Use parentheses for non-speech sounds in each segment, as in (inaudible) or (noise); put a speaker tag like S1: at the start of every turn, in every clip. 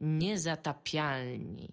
S1: Niezatapialni.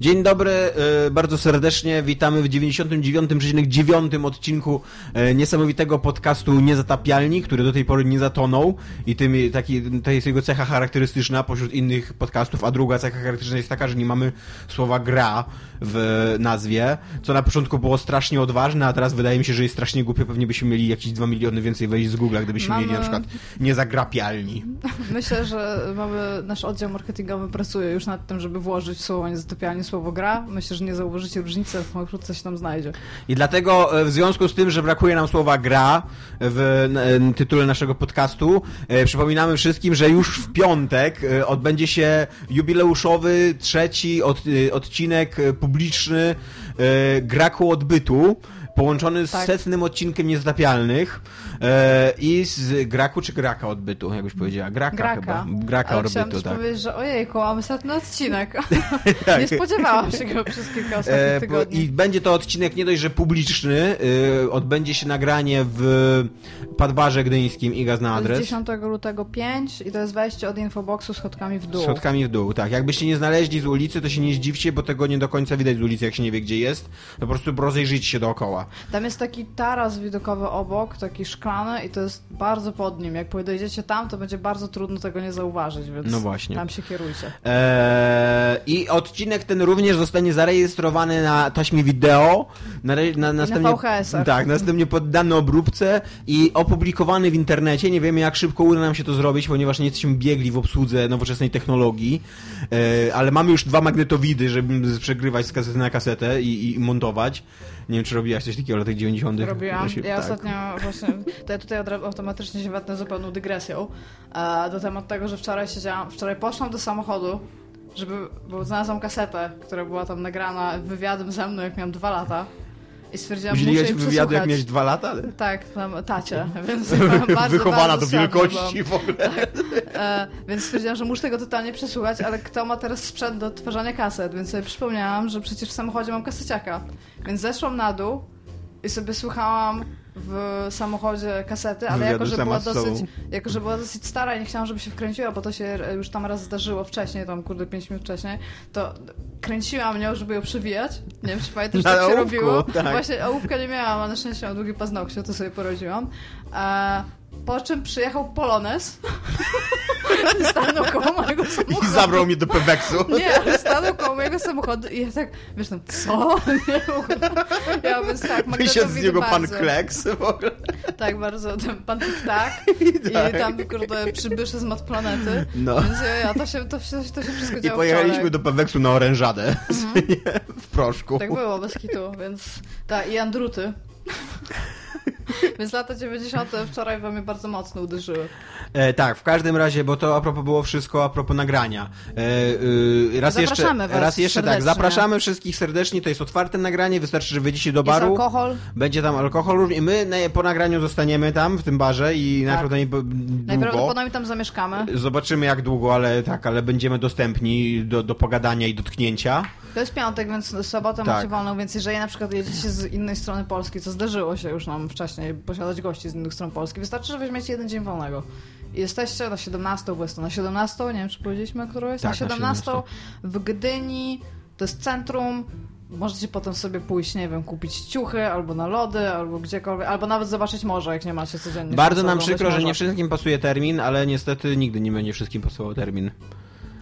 S2: Dzień dobry, e, bardzo serdecznie witamy w 99,9 odcinku e, niesamowitego podcastu Niezatapialni, który do tej pory nie zatonął i tym, taki, to jest jego cecha charakterystyczna pośród innych podcastów, a druga cecha charakterystyczna jest taka, że nie mamy słowa gra w nazwie, co na początku było strasznie odważne, a teraz wydaje mi się, że jest strasznie głupie, pewnie byśmy mieli jakieś 2 miliony więcej wejść z Google, gdybyśmy
S3: Mamy-
S2: mieli na przykład Niezagrapialni. (laughs)
S3: Myślę, że mamy, nasz oddział marketingowy pracuje już nad tym, żeby włożyć słowo niezatopialnie słowo gra. Myślę, że nie zauważycie różnicy, a wkrótce się tam znajdzie.
S2: I dlatego e, w związku z tym, że brakuje nam słowa gra w e, tytule naszego podcastu, e, przypominamy wszystkim, że już w piątek odbędzie się jubileuszowy trzeci od, odcinek publiczny Graku Odbytu. Połączony z
S3: Tak.
S2: setnym odcinkiem Niezatapialnych e, i z Graku czy Graka Odbytu, jakbyś powiedziała? Graka,
S3: Graka.
S2: chyba. Graka
S3: Ale
S2: Odbytu,
S3: też
S2: tak.
S3: powiedzieć, że ojejku, mamy setny odcinek. (laughs)
S2: Tak.
S3: Nie spodziewałam się go przez kilka ostatnich
S2: E,
S3: tygodni.
S2: I będzie to odcinek nie dość, że publiczny. y, odbędzie się nagranie w Padbarze Gdyńskim. Iga zna
S3: To jest
S2: adres.
S3: 10 lutego 5 i to jest wejście od infoboxu schodkami w dół.
S2: Schodkami w dół, tak. Jakbyście nie znaleźli z ulicy, to się nie zdziwcie, bo tego nie do końca widać z ulicy, jak się nie wie, gdzie jest. To po prostu rozejrzyjcie się dookoła.
S3: Tam jest taki taras widokowy obok, taki szklany i to jest bardzo pod nim. Jak podejdziecie tam, to będzie bardzo trudno tego nie zauważyć, więc
S2: No właśnie.
S3: tam się kierujcie.
S2: Eee, I odcinek ten również zostanie zarejestrowany na taśmie wideo. Na, na, następnie,
S3: VHS-ach.
S2: Tak, następnie poddany obróbce i opublikowany w internecie. Nie wiemy, jak szybko uda nam się to zrobić, ponieważ nie jesteśmy biegli w obsłudze nowoczesnej technologii. Eee, ale mamy już dwa magnetowidy, żeby przegrywać z kasety na kasetę i, i montować. Nie wiem, czy robiłaś coś takiego w latach 90.
S3: Robiłam.
S2: Się-
S3: Ja
S2: tak.
S3: ostatnio właśnie, to ja tutaj automatycznie się wetnę zupełną dygresją do tematu tego, że wczoraj siedziałam, wczoraj poszłam do samochodu, żeby, bo znalazłam kasetę, która była tam nagrana wywiadem ze mną, jak miałam dwa lata i stwierdziłam, muszę
S2: Udzieliłaś
S3: jej
S2: wywiadu, jak miałeś dwa lata?
S3: Tak, tam tacie, (laughs) więc bardzo,
S2: Wychowana
S3: bardzo
S2: do wielkości w ogóle. (laughs)
S3: E, więc stwierdziłam, że muszę tego totalnie przesłuchać, ale kto ma teraz sprzęt do odtwarzania kaset? Więc sobie przypomniałam, że przecież w samochodzie mam kaseciaka. Więc zeszłam na dół i sobie słuchałam w samochodzie kasety, ale jako że, była dosyć, jako, że była dosyć stara i nie chciałam, żeby się wkręciła, bo to się już tam raz zdarzyło wcześniej, tam kurde 5 minut wcześniej, to kręciłam nią, żeby ją przewijać. Nie wiem, czy pamiętasz,
S2: Na
S3: tak się
S2: ołówku,
S3: robiło.
S2: tak.
S3: Właśnie ołówka nie miałam, a na szczęście mam długie paznokcie, to sobie porodziłam. E, po czym przyjechał Polones. (laughs) stanął koło mojego
S2: I
S3: samochodu.
S2: zabrał mnie do Peweksu. (laughs)
S3: Nie, ale stanął koło mojego samochodu i ja tak, wiesz tam, co? (laughs) Nie, ja więc tak,
S2: Wysiadł z niego pan
S3: bardzo.
S2: Kleks w ogóle.
S3: Tak, bardzo, ten pan tak. I tam, kurde, przybysze z mat planety.
S2: No.
S3: Więc ja, to, się, to, się, to się wszystko
S2: I
S3: działo
S2: pojechaliśmy
S3: wczoraj.
S2: do Peweksu na orężadę. w proszku.
S3: Tak było, bez kitu, więc... Tak, i Andruty. (laughs) Więc lata 90. wczoraj we mnie bardzo mocno uderzyły.
S2: E, tak, w każdym razie, bo to a propos było wszystko a propos nagrania. E, y, raz jeszcze,
S3: Zapraszamy was
S2: raz jeszcze tak, zapraszamy wszystkich serdecznie, to jest otwarte nagranie, wystarczy, że wejdziecie do
S3: Jest
S2: baru.
S3: alkohol.
S2: Będzie tam alkohol i my po nagraniu zostaniemy tam, w tym barze i
S3: Tak.
S2: najprawdopodobniej po- długo.
S3: Najprawdopodobniej tam zamieszkamy.
S2: Zobaczymy jak długo, ale tak, ale będziemy dostępni do, do pogadania i dotknięcia.
S3: To jest piątek, więc sobotę
S2: Tak.
S3: macie wolną, więc jeżeli na przykład jedziecie z innej strony Polski, co zdarzyło się już nam wcześniej posiadać gości z innych stron Polski, wystarczy, że weźmiecie jeden dzień wolnego. Jesteście na 17, bo jest to na 17, nie wiem czy powiedzieliśmy, którą jest,
S2: Tak,
S3: na
S2: na
S3: 17
S2: 17.
S3: w Gdyni, to jest centrum, możecie potem sobie pójść, nie wiem, kupić ciuchy, albo na lody, albo gdziekolwiek, albo nawet zobaczyć morze, jak nie macie codziennie.
S2: Bardzo nam przykro, że nie wszystkim pasuje termin, ale niestety nigdy nie będzie wszystkim pasował termin.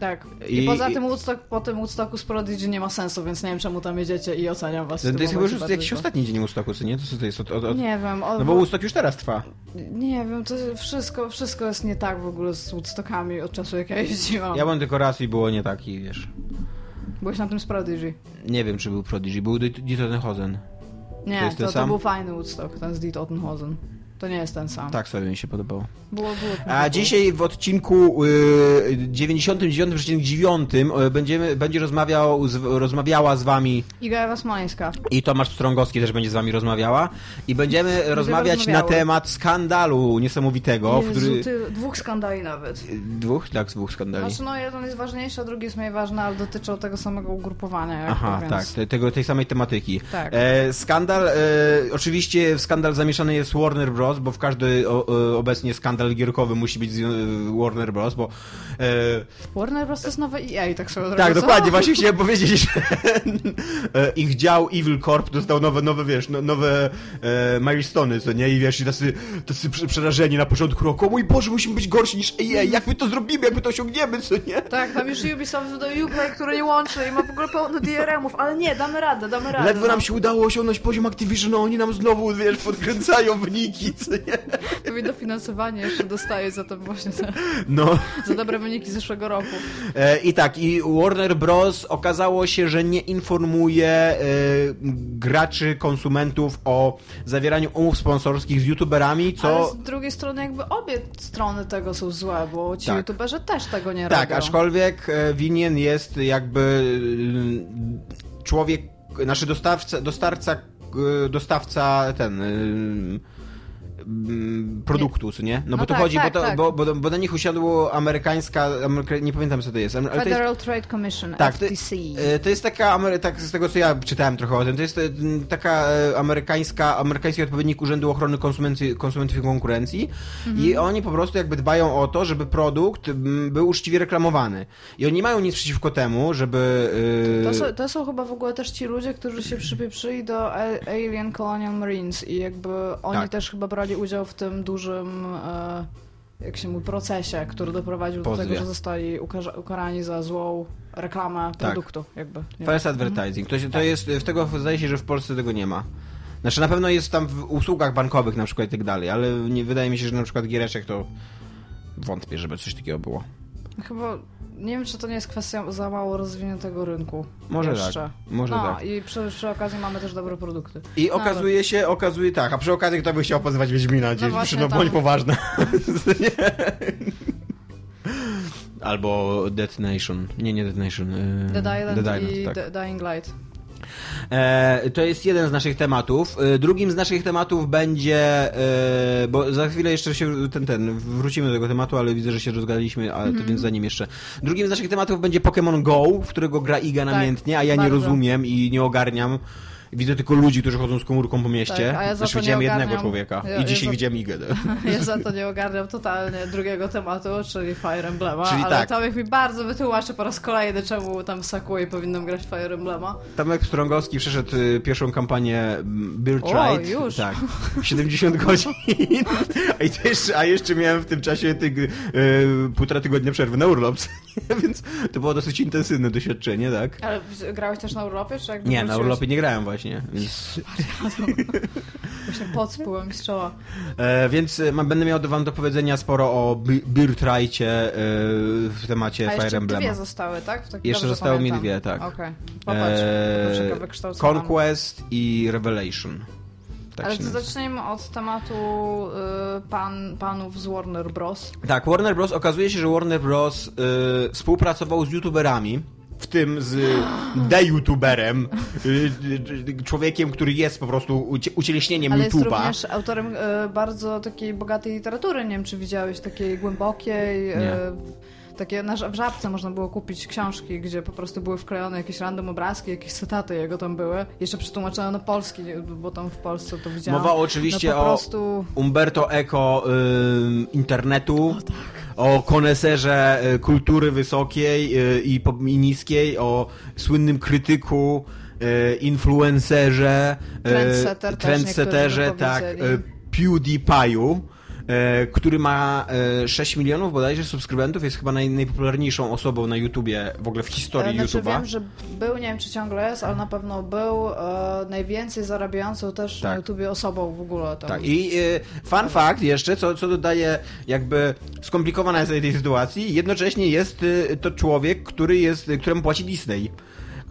S3: Tak. I,
S2: I-
S3: poza
S2: i-
S3: tym Woodstock, po tym Woodstocku z Prodigy nie ma sensu, więc nie wiem czemu tam jedziecie i oceniam was.
S2: To, to jest chyba już jakiś ostatni dzień Woodstocku, co nie? To co to jest? Od, od, od...
S3: Nie wiem, o,
S2: No bo Woodstock już teraz trwa.
S3: nie wiem, to wszystko, wszystko jest nie tak w ogóle z Woodstockami od czasu jak ja jeździłam.
S2: Ja byłem tylko raz i było nie taki, wiesz.
S3: Byłeś na tym z Prodigy.
S2: Nie wiem, czy był Prodigy, był Dieter Hosen.
S3: Nie,
S2: To
S3: to, to, był fajny Woodstock, ten z Die Tottenhausen. To nie jest ten sam.
S2: Tak sobie mi się podobało.
S3: Było, było.
S2: A
S3: było.
S2: dzisiaj w odcinku y, 99,9 y, będziemy, będzie rozmawiał z, rozmawiała z wami
S3: Iga Ewa Smoleńska.
S2: i Tomasz Strągowski też będzie z wami rozmawiała i będziemy rozmawiać na
S3: rozmawiały.
S2: temat skandalu niesamowitego,
S3: Jezu,
S2: który...
S3: ty, dwóch skandali nawet.
S2: Dwóch? Tak, z dwóch skandali.
S3: Znaczy, no jeden jest ważniejszy, a drugi jest mniej ważny, ale dotyczą tego samego ugrupowania.
S2: Aha,
S3: więc...
S2: tak, te, tego, tej samej tematyki.
S3: Tak.
S2: E, skandal, e, oczywiście w skandal zamieszany jest Warner Bros., Bros., bo w każdy o, o, obecnie skandal gierkowy musi być z e, Warner Bros., bo... E,
S3: Warner Bros. to jest nowe EA, tak sobie
S2: tak, dokładnie, właśnie chciałem powiedzieć, że e, ich dział Evil Corp dostał nowe, nowe wiesz, no, nowe e, co nie? I wiesz, i tacy, tacy przerażeni na początku roku, o mój Boże, musimy być gorsi niż EA, jak my to zrobimy, jak my to osiągniemy, co nie?
S3: Tak, tam już Ubisoft wydał Uplay, który nie łączy i ma w ogóle pełno DRM-ów, ale nie, damy radę, damy radę.
S2: Ledwo nam no. się udało osiągnąć poziom Activision, no oni nam znowu, wiesz, podkręcają wyniki, nie?
S3: To mi dofinansowanie jeszcze dostaje za to właśnie te,
S2: no.
S3: za dobre wyniki zeszłego roku.
S2: E, I tak, i Warner Bros. okazało się, że nie informuje e, graczy, konsumentów o zawieraniu umów sponsorskich z youtuberami, co...
S3: Ale z drugiej strony jakby obie strony tego są złe, bo ci tak. youtuberzy też tego nie
S2: tak,
S3: robią.
S2: Tak, aczkolwiek e, winien jest jakby człowiek, nasz dostawca, dostarca, dostawca ten Mm, produktu, nie? No, no bo to tak, chodzi, tak, bo, to, tak. bo, bo, bo, na nich usiadło amerykańska, ameryka, nie pamiętam co to jest.
S3: Federal to jest, Trade Commission,
S2: tak,
S3: FTC.
S2: To, e, to, jest taka, tak z tego co ja czytałem trochę o tym, to jest e, taka e, amerykańska, amerykański odpowiednik Urzędu Ochrony Konsumentów i Konkurencji mhm. i oni po prostu jakby dbają o to, żeby produkt był uczciwie reklamowany. I oni nie mają nic przeciwko temu, żeby...
S3: To są, to są chyba w ogóle też ci ludzie, którzy się przypieprzyli do Alien Colonial Marines i jakby oni tak. też chyba brali udział w tym dużym e, jak się mówi, procesie, który doprowadził Pozwie. do tego, że zostali ukarani za złą reklamę tak. produktu. Jakby,
S2: False advertising. To, się, to tak. jest, w tego zdaje się, że w Polsce tego nie ma. Znaczy na pewno jest tam w usługach bankowych na przykład i tak dalej, ale nie wydaje mi się, że na przykład giereczek to wątpię, żeby coś takiego było.
S3: Chyba nie wiem, czy to nie jest kwestia za mało rozwiniętego rynku.
S2: Może
S3: jeszcze.
S2: tak. Może
S3: no,
S2: tak.
S3: i przy, przy, okazji mamy też dobre produkty.
S2: I no, okazuje ale... się, okazuje tak, a przy okazji kto by chciał pozywać Wiedźmina? No, właśnie, no bądź poważna. (laughs) Albo Dead Nation. Nie, nie Dead Nation.
S3: Yy... Dead Island, Dead Island i tak. Dying Light.
S2: E, to jest jeden z naszych tematów. E, drugim z naszych tematów będzie, e, bo za chwilę jeszcze się ten, ten, wrócimy do tego tematu, ale widzę, że się rozgadaliśmy, a mm więc zanim jeszcze. Drugim z naszych tematów będzie Pokémon Go, w którego gra Iga tak, namiętnie, a ja bardzo. nie rozumiem i nie ogarniam. Widzę tylko ludzi, którzy chodzą z komórką po mieście. Tak, a ja za znaczy, widziałem jednego człowieka. Ja, I dzisiaj ja widziałem Igę. (laughs)
S3: Ja za to nie ogarniam totalnie drugiego tematu, czyli Fire Emblema. Czyli ale tak. Tomek mi bardzo wytłumaczy po raz kolejny, czemu tam Sakui powinnam grać Fire Emblema.
S2: Tomek Strągowski przeszedł y, pierwszą kampanię Birthright.
S3: O, już.
S2: Tak. (laughs) 70 godzin. (laughs) A, jeszcze, a jeszcze miałem w tym czasie tyg, yy, półtora tygodnia przerwy na urlop. (laughs) Więc to było dosyć intensywne doświadczenie, tak?
S3: Ale grałeś też na urlopie? Czy
S2: nie, na urlopie nie grałem właśnie.
S3: Więc... Właśnie pot spłyłem z czoła.
S2: E, więc e, będę miał wam do powiedzenia sporo o Birthrightie e, w temacie A Fire Emblema.
S3: dwie zostały, tak? tak
S2: jeszcze zostały mi dwie, tak.
S3: Okej, okay. popatrz.
S2: E, Conquest i Revelation.
S3: Tak Ale zacznijmy od tematu y, pan, panów z Warner Bros.
S2: Tak, Warner Bros. okazuje się, że Warner Bros. Y, współpracował z youtuberami w tym z (gasps) de-youtuberem, y, człowiekiem, który jest po prostu ucieleśnieniem
S3: Ale
S2: YouTube'a. Ale
S3: jest również autorem e, bardzo takiej bogatej literatury, nie wiem czy widziałeś, takiej głębokiej... E, takie na, w żabce można było kupić książki, gdzie po prostu były wklejone jakieś random obrazki, jakieś cytaty jego tam były. Jeszcze przetłumaczone na polski, bo tam w Polsce to widziałam.
S2: Mowa oczywiście no, prostu... o Umberto Eco y, internetu. O, tak o koneserze y, kultury wysokiej y, i, i niskiej, o słynnym krytyku, y, influencerze,
S3: trendsetter,
S2: trendsetterze, tak, PewDiePie'u który ma 6 e, milionów bodajże subskrybentów, jest chyba naj, najpopularniejszą osobą na YouTubie, w ogóle w historii znaczy, YouTube'a.
S3: wiem, że był, nie wiem czy ciągle jest, ale na pewno był e, najwięcej zarabiającą też tak. na YouTubie osobą w ogóle.
S2: Tam. Tak, i e, fun fact jeszcze, co, co dodaje jakby skomplikowana tej sytuacji, jednocześnie jest to człowiek, który jest, któremu płaci Disney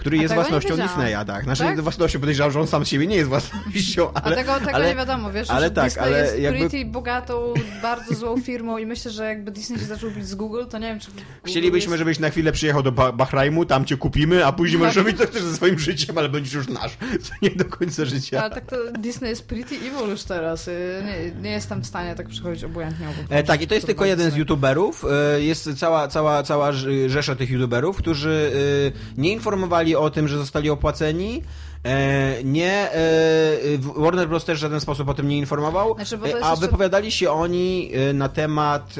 S2: który jest własnością Disneya, tak. Znaczy tak? własnością podejrzewam, że on sam z siebie nie jest własnością, ale...
S3: A tego, tego ale, nie wiadomo, wiesz, ale tak, Disney ale jest jakby... pretty bogatą, bardzo złą firmą i myślę, że jakby Disney się zaczął bić z Google, to nie wiem, czy
S2: Chcielibyśmy, jest... żebyś na chwilę przyjechał do Bahrajmu, tam cię kupimy, a później możesz robić co chcesz ze swoim życiem, ale będziesz już nasz. Co nie do końca życia.
S3: Ale tak to Disney jest pretty evil już teraz. Y, nie, nie jestem w stanie tak przychodzić obojętnie obok.
S2: E, tak, i to jest tylko jeden z youtuberów. E, jest cała, cała, cała rzesza tych youtuberów, którzy e, nie informowali pisali o tym, że zostali opłaceni. E, nie, e, Warner Bros. też w żaden sposób o tym nie informował,
S3: Znaczy,
S2: e, a
S3: jeszcze-
S2: wypowiadali się oni e, na temat...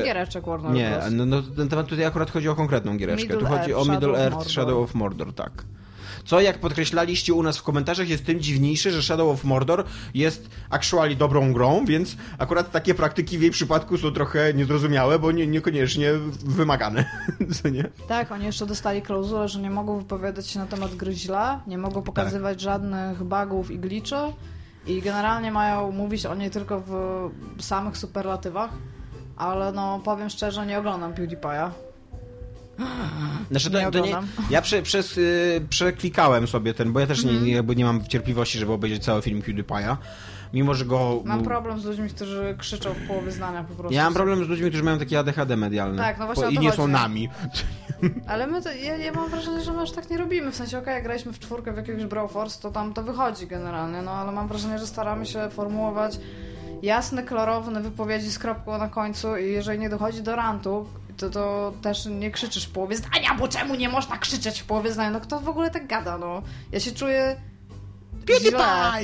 S2: E,
S3: Giereczek Warner
S2: nie,
S3: Bros.
S2: no, no ten temat tutaj akurat chodzi o konkretną giereczkę. tu
S3: Middle
S2: chodzi
S3: Earth,
S2: o Middle
S3: Shadow
S2: Earth. Shadow of Mordor, tak. Co, jak podkreślaliście u nas w komentarzach, jest tym dziwniejsze, że Shadow of Mordor jest actually dobrą grą, więc akurat takie praktyki w jej przypadku są trochę niezrozumiałe, bo nie, niekoniecznie wymagane. (laughs) Co nie?
S3: Tak, oni jeszcze dostali klauzulę, że nie mogą wypowiadać się na temat gry źle, nie mogą
S2: Tak.
S3: pokazywać żadnych bugów i glitchy i generalnie mają mówić o niej tylko w samych superlatywach, ale no powiem szczerze, nie oglądam PewDiePie'a.
S2: Znaczy, to,
S3: Nie
S2: to nie, ja prze, przez, y, przeklikałem sobie ten, bo ja też nie,
S3: Mhm.
S2: nie, jakby nie mam cierpliwości, żeby obejrzeć cały film PewDiePie'a, mimo że go...
S3: Mam problem z ludźmi, którzy krzyczą w połowie zdania po prostu.
S2: Ja mam problem z ludźmi, którzy mają takie ADHD medialne.
S3: Tak, no właśnie
S2: Bo-
S3: o
S2: I nie są nami. (laughs)
S3: Ale my to, ja, ja mam wrażenie, że my aż tak nie robimy. W sensie, okej, jak graliśmy w czwórkę w jakiegoś Broforce, to tam to wychodzi generalnie, no ale mam wrażenie, że staramy się formułować jasne, klarowne wypowiedzi z kropką na końcu i jeżeli nie dochodzi do rantu, to, to też nie krzyczysz w połowie zdania, bo czemu nie można krzyczeć w połowie zdania? No kto w ogóle tak gada, no? Ja się czuję.
S2: PewDiePie!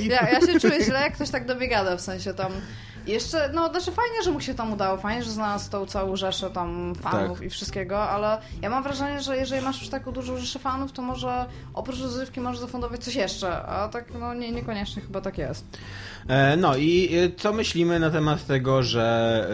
S3: Ja, ja się czuję źle, jak ktoś tak do mnie gada, w sensie tam... Jeszcze, no, znaczy fajnie, że mu się tam udało, fajnie, że znalazł tą całą rzeszę tam fanów
S2: Tak.
S3: i wszystkiego, ale ja mam wrażenie, że jeżeli masz już taką dużą rzeszę fanów, to może oprócz rozrywki możesz zafundować coś jeszcze, a tak, no, nie, niekoniecznie chyba tak jest.
S2: E, No i e, co myślimy na temat tego, że...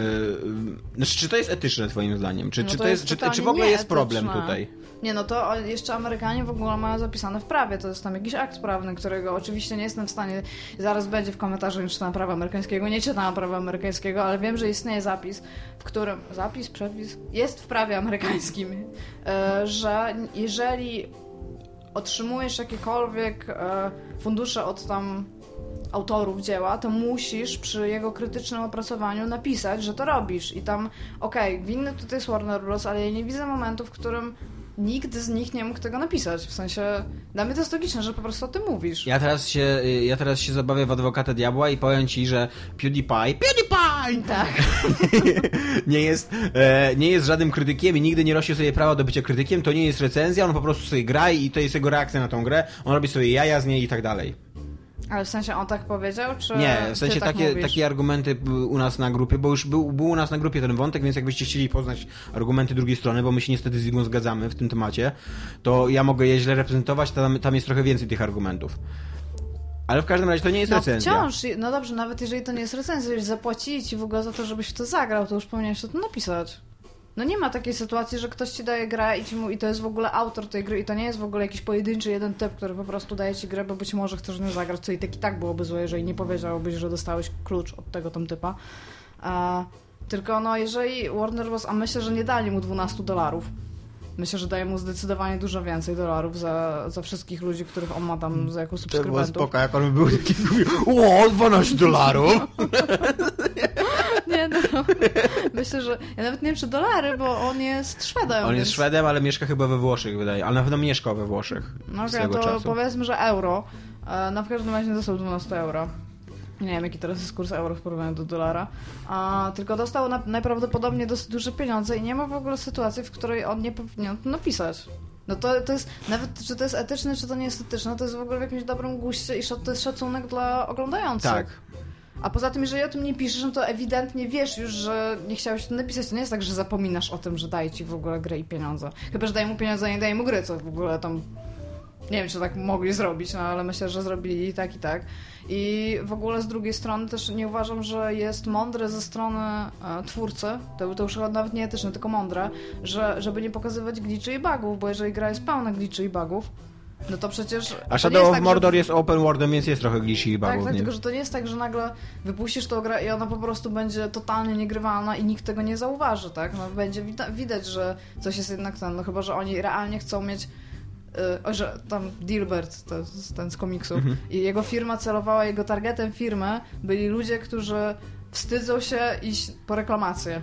S2: e, Znaczy, czy to jest etyczne twoim zdaniem? Czy,
S3: No
S2: czy,
S3: to jest
S2: czy, czy w ogóle jest problem tutaj?
S3: Nie, no to jeszcze Amerykanie w ogóle mają zapisane w prawie, to jest tam jakiś akt prawny, którego oczywiście nie jestem w stanie, zaraz będzie w komentarzu, nie czytam prawa amerykańskiego, nie czytałam prawa amerykańskiego, ale wiem, że istnieje zapis, w którym, zapis, przepis, jest w prawie amerykańskim, e, że jeżeli otrzymujesz jakiekolwiek e, fundusze od tam autorów dzieła, to musisz przy jego krytycznym opracowaniu napisać, że to robisz. I tam, okej, winny tutaj jest Warner Bros., ale ja nie widzę momentu, w którym nikt z nich nie mógł tego napisać. W sensie, dla mnie to jest logiczne, że po prostu o tym mówisz.
S2: Ja teraz się, y, ja teraz się zabawię w adwokata diabła i powiem ci, że PewDiePie, PewDiePie! (laughs)
S3: Tak. (laughs)
S2: nie jest, e, nie jest żadnym krytykiem i nigdy nie rośnie sobie prawa do bycia krytykiem, to nie jest recenzja, on po prostu sobie gra i to jest jego reakcja na tą grę, on robi sobie jaja z niej i tak dalej.
S3: Ale w sensie on tak powiedział, czy
S2: Nie, w sensie
S3: tak
S2: takie,
S3: mówisz?
S2: takie argumenty u nas na grupie, bo już był, był u nas na grupie ten wątek, więc jakbyście chcieli poznać argumenty drugiej strony, bo my się niestety z Igą zgadzamy w tym temacie, to ja mogę je źle reprezentować, tam, tam jest trochę więcej tych argumentów. Ale w każdym razie to nie jest
S3: No
S2: recenzja.
S3: wciąż, no dobrze, nawet jeżeli to nie jest recenzja, jeżeli zapłacili ci w ogóle za to, żebyś w to zagrał, to już powinieneś to napisać. No nie ma takiej sytuacji, że ktoś ci daje grę i, ci mu, i to jest w ogóle autor tej gry i to nie jest w ogóle jakiś pojedynczy jeden typ, który po prostu daje ci grę, bo być może chcesz nią zagrać, co i tak i tak byłoby złe, jeżeli nie powiedziałbyś, że dostałeś klucz od tego tam typa. A, tylko no jeżeli Warner Bros., a myślę, że nie dali mu 12 dolarów, Myślę, że daje mu zdecydowanie dużo więcej dolarów za, za wszystkich ludzi, których on ma tam za jako
S2: To było
S3: subskrybentów.
S2: spoko, jak on by był taki mówił, o, 12 dolarów! (laughs)
S3: Nie no. (laughs) Myślę, że. Ja nawet nie wiem, czy dolary, bo on jest Szwedem.
S2: On jest
S3: więc...
S2: Szwedem, ale mieszka chyba we Włoszech, wydaje, ale na pewno mieszkał we Włoszech
S3: No
S2: swego
S3: to
S2: czasu.
S3: powiedzmy, że euro. E, No w każdym razie dostał 12 euro. Nie wiem, jaki teraz jest kurs euro w porównaniu do dolara. A, tylko dostał na, najprawdopodobniej dosyć duże pieniądze i nie ma w ogóle sytuacji, w której on nie powinien to napisać. No to, to jest, nawet czy to jest etyczne, czy to nie jest etyczne, to jest w ogóle w jakimś dobrym guście i to jest szacunek dla oglądających.
S2: Tak.
S3: A poza tym, jeżeli o tym nie piszesz, no to ewidentnie wiesz już, że nie chciałeś to napisać. To nie jest tak, że zapominasz o tym, że daje ci w ogóle grę i pieniądze. Chyba, że daje mu pieniądze, a nie daje mu gry, co w ogóle tam... Nie wiem, czy tak mogli zrobić, no ale myślę, że zrobili i tak, i tak. I w ogóle z drugiej strony też nie uważam, że jest mądre ze strony e, twórcy, to, to już nawet nie etyczne, tylko mądre, że, żeby nie pokazywać glitchy i bugów, bo jeżeli gra jest pełna glitchy i bugów, no to przecież...
S2: A Shadow of
S3: tak,
S2: Mordor
S3: że...
S2: jest open worldem, więc jest trochę glitchy i
S3: Tak,
S2: bugów,
S3: tak, tylko że to nie jest tak, że nagle wypuścisz tą grę i ona po prostu będzie totalnie niegrywalna i nikt tego nie zauważy, tak? No będzie wida- widać, że coś jest jednak ten, no chyba, że oni realnie chcą mieć y, o, że tam Dilbert, to jest ten z komiksów,
S2: Mhm.
S3: i jego firma celowała, jego targetem firmy byli ludzie, którzy wstydzą się iść po reklamację.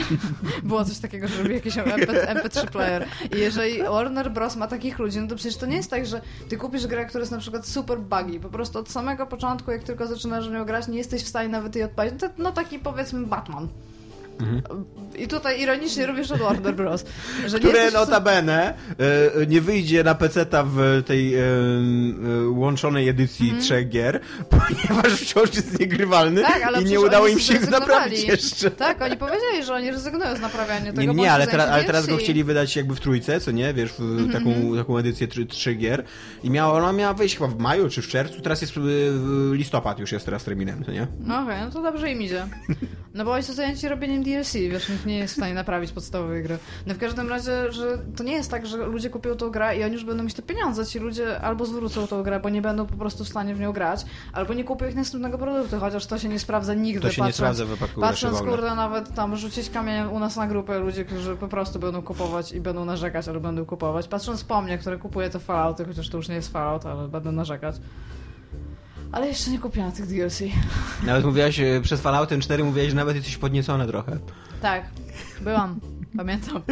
S3: (laughs) Było coś takiego, że robi jakiś MP, MP3 player. I jeżeli Warner Bros. ma takich ludzi, no to przecież to nie jest tak, że ty kupisz grę, która jest na przykład super buggy. Po prostu od samego początku, jak tylko zaczynasz w nią grać, nie jesteś w stanie nawet jej odpalić. No, no taki powiedzmy Batman. I tutaj ironicznie również od Warner Bros. (laughs)
S2: Że Które nie notabene e, nie wyjdzie na PC-ta w tej e, e, łączonej edycji mm. trzech gier, (laughs) ponieważ wciąż jest niegrywalny tak, i nie udało im się naprawić jeszcze.
S3: Tak, oni powiedzieli, że oni rezygnują z naprawiania tego.
S2: Nie, nie ale, teraz, ale teraz go chcieli wydać jakby w trójce, co nie, wiesz, w mm -hmm. taką, taką edycję trzech gier i miała, ona miała wyjść chyba w maju czy w czerwcu, teraz jest listopad już jest teraz terminem, co nie?
S3: Okej, okay, no to dobrze im idzie. No bo oni są zajęci robieniem DLC, wiesz, nikt nie jest w stanie naprawić podstawowej gry. No w każdym razie, że to nie jest tak, że ludzie kupią tą grę i oni już będą mieć te pieniądze. Ci ludzie albo zwrócą tą grę, bo nie będą po prostu w stanie w nią grać, albo nie kupią ich następnego produktu, chociaż to się nie sprawdza nigdy.
S2: To się patrząc, nie sprawdza w
S3: Patrząc, kurde, nawet tam rzucić kamieniem u nas na grupę ludzi, którzy po prostu będą kupować i będą narzekać, ale będą kupować. Patrząc po mnie, który kupuje te Fallouty, chociaż to już nie jest Fallout, ale będę narzekać. Ale jeszcze nie kupiłam tych DLC.
S2: Nawet mówiłaś, e, przez Falloutem 4 mówiłaś, że nawet jesteś podniecona trochę.
S3: Tak, byłam. Pamiętam.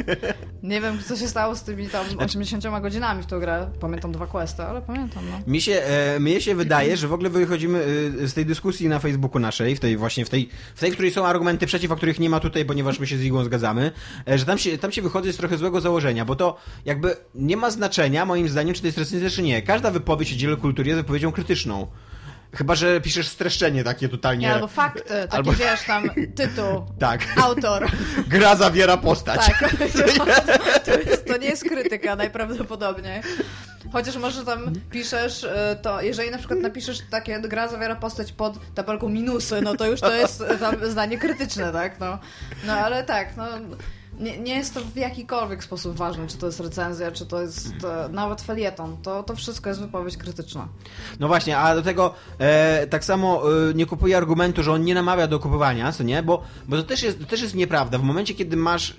S3: Nie wiem, co się stało z tymi tam 80 znaczy- godzinami w tą grę. Pamiętam dwa questy, ale pamiętam, no.
S2: Mi się, e, mnie się wydaje, że w ogóle wychodzimy e, z tej dyskusji na Facebooku naszej, w tej właśnie, w tej, w tej, w której są argumenty przeciw, a których nie ma tutaj, ponieważ my się z Igą zgadzamy, e, że tam się, tam się wychodzi z trochę złego założenia, bo to jakby nie ma znaczenia, moim zdaniem, czy to jest recenzja, czy nie. Każda wypowiedź o dziele kultury jest wypowiedzią krytyczną. Chyba, że piszesz streszczenie takie totalnie...
S3: Nie, albo fakty, takie albo... wiesz, tam tytuł, (laughs)
S2: tak.
S3: autor. (laughs)
S2: Gra zawiera postać.
S3: Tak, (laughs) to, jest, to nie jest krytyka najprawdopodobniej. Chociaż może tam piszesz e, to, jeżeli na przykład napiszesz takie, gra zawiera postać pod tabelką minusy, no to już to jest tam zdanie krytyczne, tak? No, no ale tak, no nie, nie jest to w jakikolwiek sposób ważne, czy to jest recenzja, czy to jest e, nawet felieton. To, to wszystko jest wypowiedź krytyczna.
S2: No właśnie, a do tego e, tak samo e, nie kupuję argumentu, że on nie namawia do kupowania, co nie? Bo, bo to, też jest, to też jest nieprawda. W momencie, kiedy masz, e,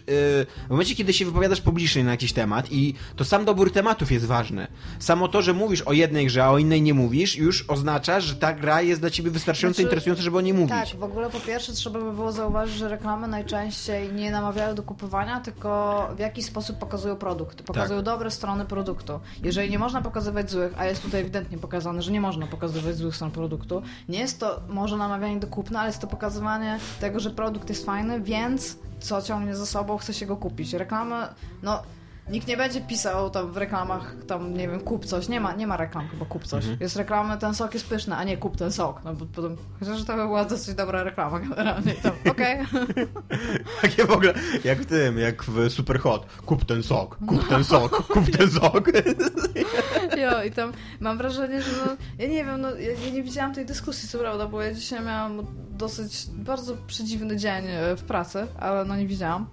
S2: w momencie, kiedy się wypowiadasz publicznie na jakiś temat i to sam dobór tematów jest ważny. Samo to, że mówisz o jednej grze, a o innej nie mówisz, już oznacza, że ta gra jest dla ciebie wystarczająco znaczy, interesująca, żeby o niej mówić.
S3: Tak, w ogóle po pierwsze trzeba by było zauważyć, że reklamy najczęściej nie namawiają do kupowania tylko w jaki sposób pokazują produkt. Pokazują tak. dobre strony produktu. Jeżeli nie można pokazywać złych, a jest tutaj ewidentnie pokazane, że nie można pokazywać złych stron produktu, nie jest to może namawianie do kupna, ale jest to pokazywanie tego, że produkt jest fajny, więc co ciągnie za sobą, chce się go kupić. Reklamy, no Nikt nie będzie pisał tam w reklamach, tam nie wiem, kup coś. Nie ma, nie ma reklam chyba kup coś. Mhm. Jest reklama, ten sok jest pyszny, a nie kup ten sok. No bo potem, chociaż to była dosyć dobra reklama generalnie. (laughs) Okej. (laughs) Okay.
S2: Takie w ogóle, jak w tym, jak w Superhot. Kup ten sok, kup ten sok, kup ten (laughs) sok.
S3: jo, i tam mam wrażenie, że no, ja nie wiem, no, ja, ja nie widziałam tej dyskusji, co prawda, bo ja dzisiaj miałam dosyć, bardzo przedziwny dzień e, w pracy, ale no nie widziałam.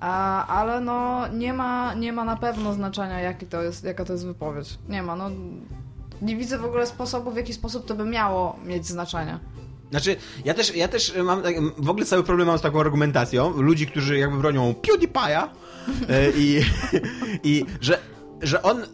S3: A, ale no nie ma, nie ma na pewno znaczenia, jaki to jest, jaka to jest wypowiedź. Nie ma, no nie widzę w ogóle sposobu, w jaki sposób to by miało mieć znaczenie.
S2: Znaczy, ja też, ja też mam tak, w ogóle cały problem mam z taką argumentacją ludzi, którzy jakby bronią PewDiePie'a e, i, (laughs) i że że on, yy,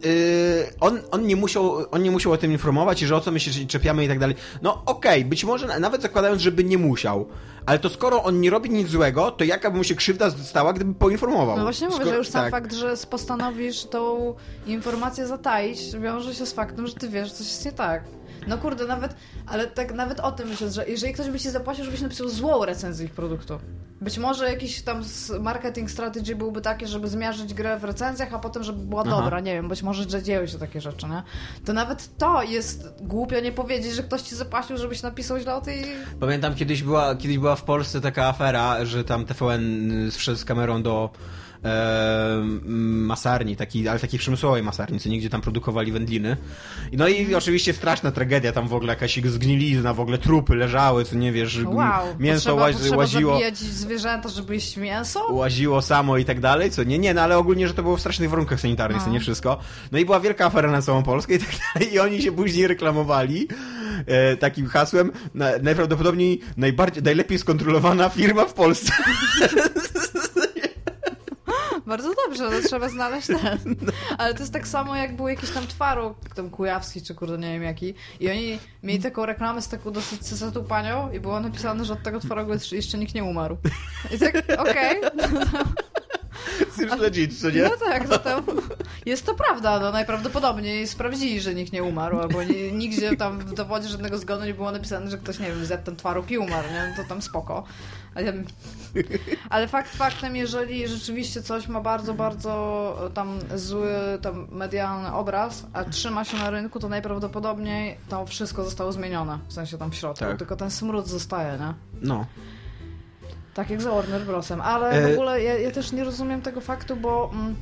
S2: on, on, nie musiał, on nie musiał o tym informować i że o co my się czepiamy i tak dalej. No okej, okay, być może nawet zakładając, żeby nie musiał, ale to skoro on nie robi nic złego, to jaka by mu się krzywda stała, gdyby poinformował?
S3: No właśnie mówię, że już sam tak. fakt, że postanowisz tą informację zataić, wiąże się z faktem, że ty wiesz, że coś jest nie tak. No kurde, nawet, ale tak nawet o tym myślę, że jeżeli ktoś by ci zapłacił, żebyś napisał złą recenzję ich produktu. Być może jakiś tam marketing strategy byłby taki, żeby zmierzyć grę w recenzjach, a potem, żeby była Aha. dobra, nie wiem, być może, że dzieją się takie rzeczy, nie? To nawet to jest głupio nie powiedzieć, że ktoś ci zapłacił, żebyś napisał źle o tej...
S2: Pamiętam, kiedyś była, kiedyś była w Polsce taka afera, że tam TVN wszedł z kamerą do e, masarni, taki, ale takiej przemysłowej masarni, co nigdzie tam produkowali wędliny. No i oczywiście straszna tragedia, tam w ogóle jakaś zgnilizna, w ogóle trupy leżały, co nie wiesz,
S3: wow,
S2: mięso
S3: potrzeba,
S2: łaz,
S3: potrzeba
S2: łaziło.
S3: zabijać zwierzęta, żeby jeść mięso?
S2: Łaziło samo i tak dalej, co nie, nie, no ale ogólnie, że to było w strasznych warunkach sanitarnych, no. co nie wszystko. No i była wielka afera na całą Polskę i tak (laughs) dalej, i oni się później reklamowali e, takim hasłem, na, najprawdopodobniej najbardziej, najlepiej skontrolowana firma w Polsce. (laughs)
S3: Bardzo dobrze, no trzeba znaleźć ten. (laughs) Ale to jest tak samo, jak był jakiś tam twaróg, tam kujawski, czy kurde, nie wiem jaki. I oni mieli taką reklamę z taką dosyć cyzatą panią i było napisane, że od tego twarogu jeszcze nikt nie umarł. I tak, okej. Okay. (laughs)
S2: Seems legit, co nie?
S3: No tak, zatem jest to prawda, no najprawdopodobniej sprawdzili, że nikt nie umarł, albo nie, nigdzie tam w dowodzie żadnego zgonu nie było napisane, że ktoś, nie wiem, zjadł ten twaróg i umarł, nie? No to tam spoko. Ale, ale fakt faktem, jeżeli rzeczywiście coś ma bardzo, bardzo tam zły tam medialny obraz, a trzyma się na rynku, to najprawdopodobniej to wszystko zostało zmienione, w sensie tam w środku,
S2: Tak.
S3: tylko ten smród zostaje, nie?
S2: No.
S3: Tak jak za Warner Brosem, ale
S2: E-
S3: w ogóle ja, ja też nie rozumiem tego faktu, bo mm,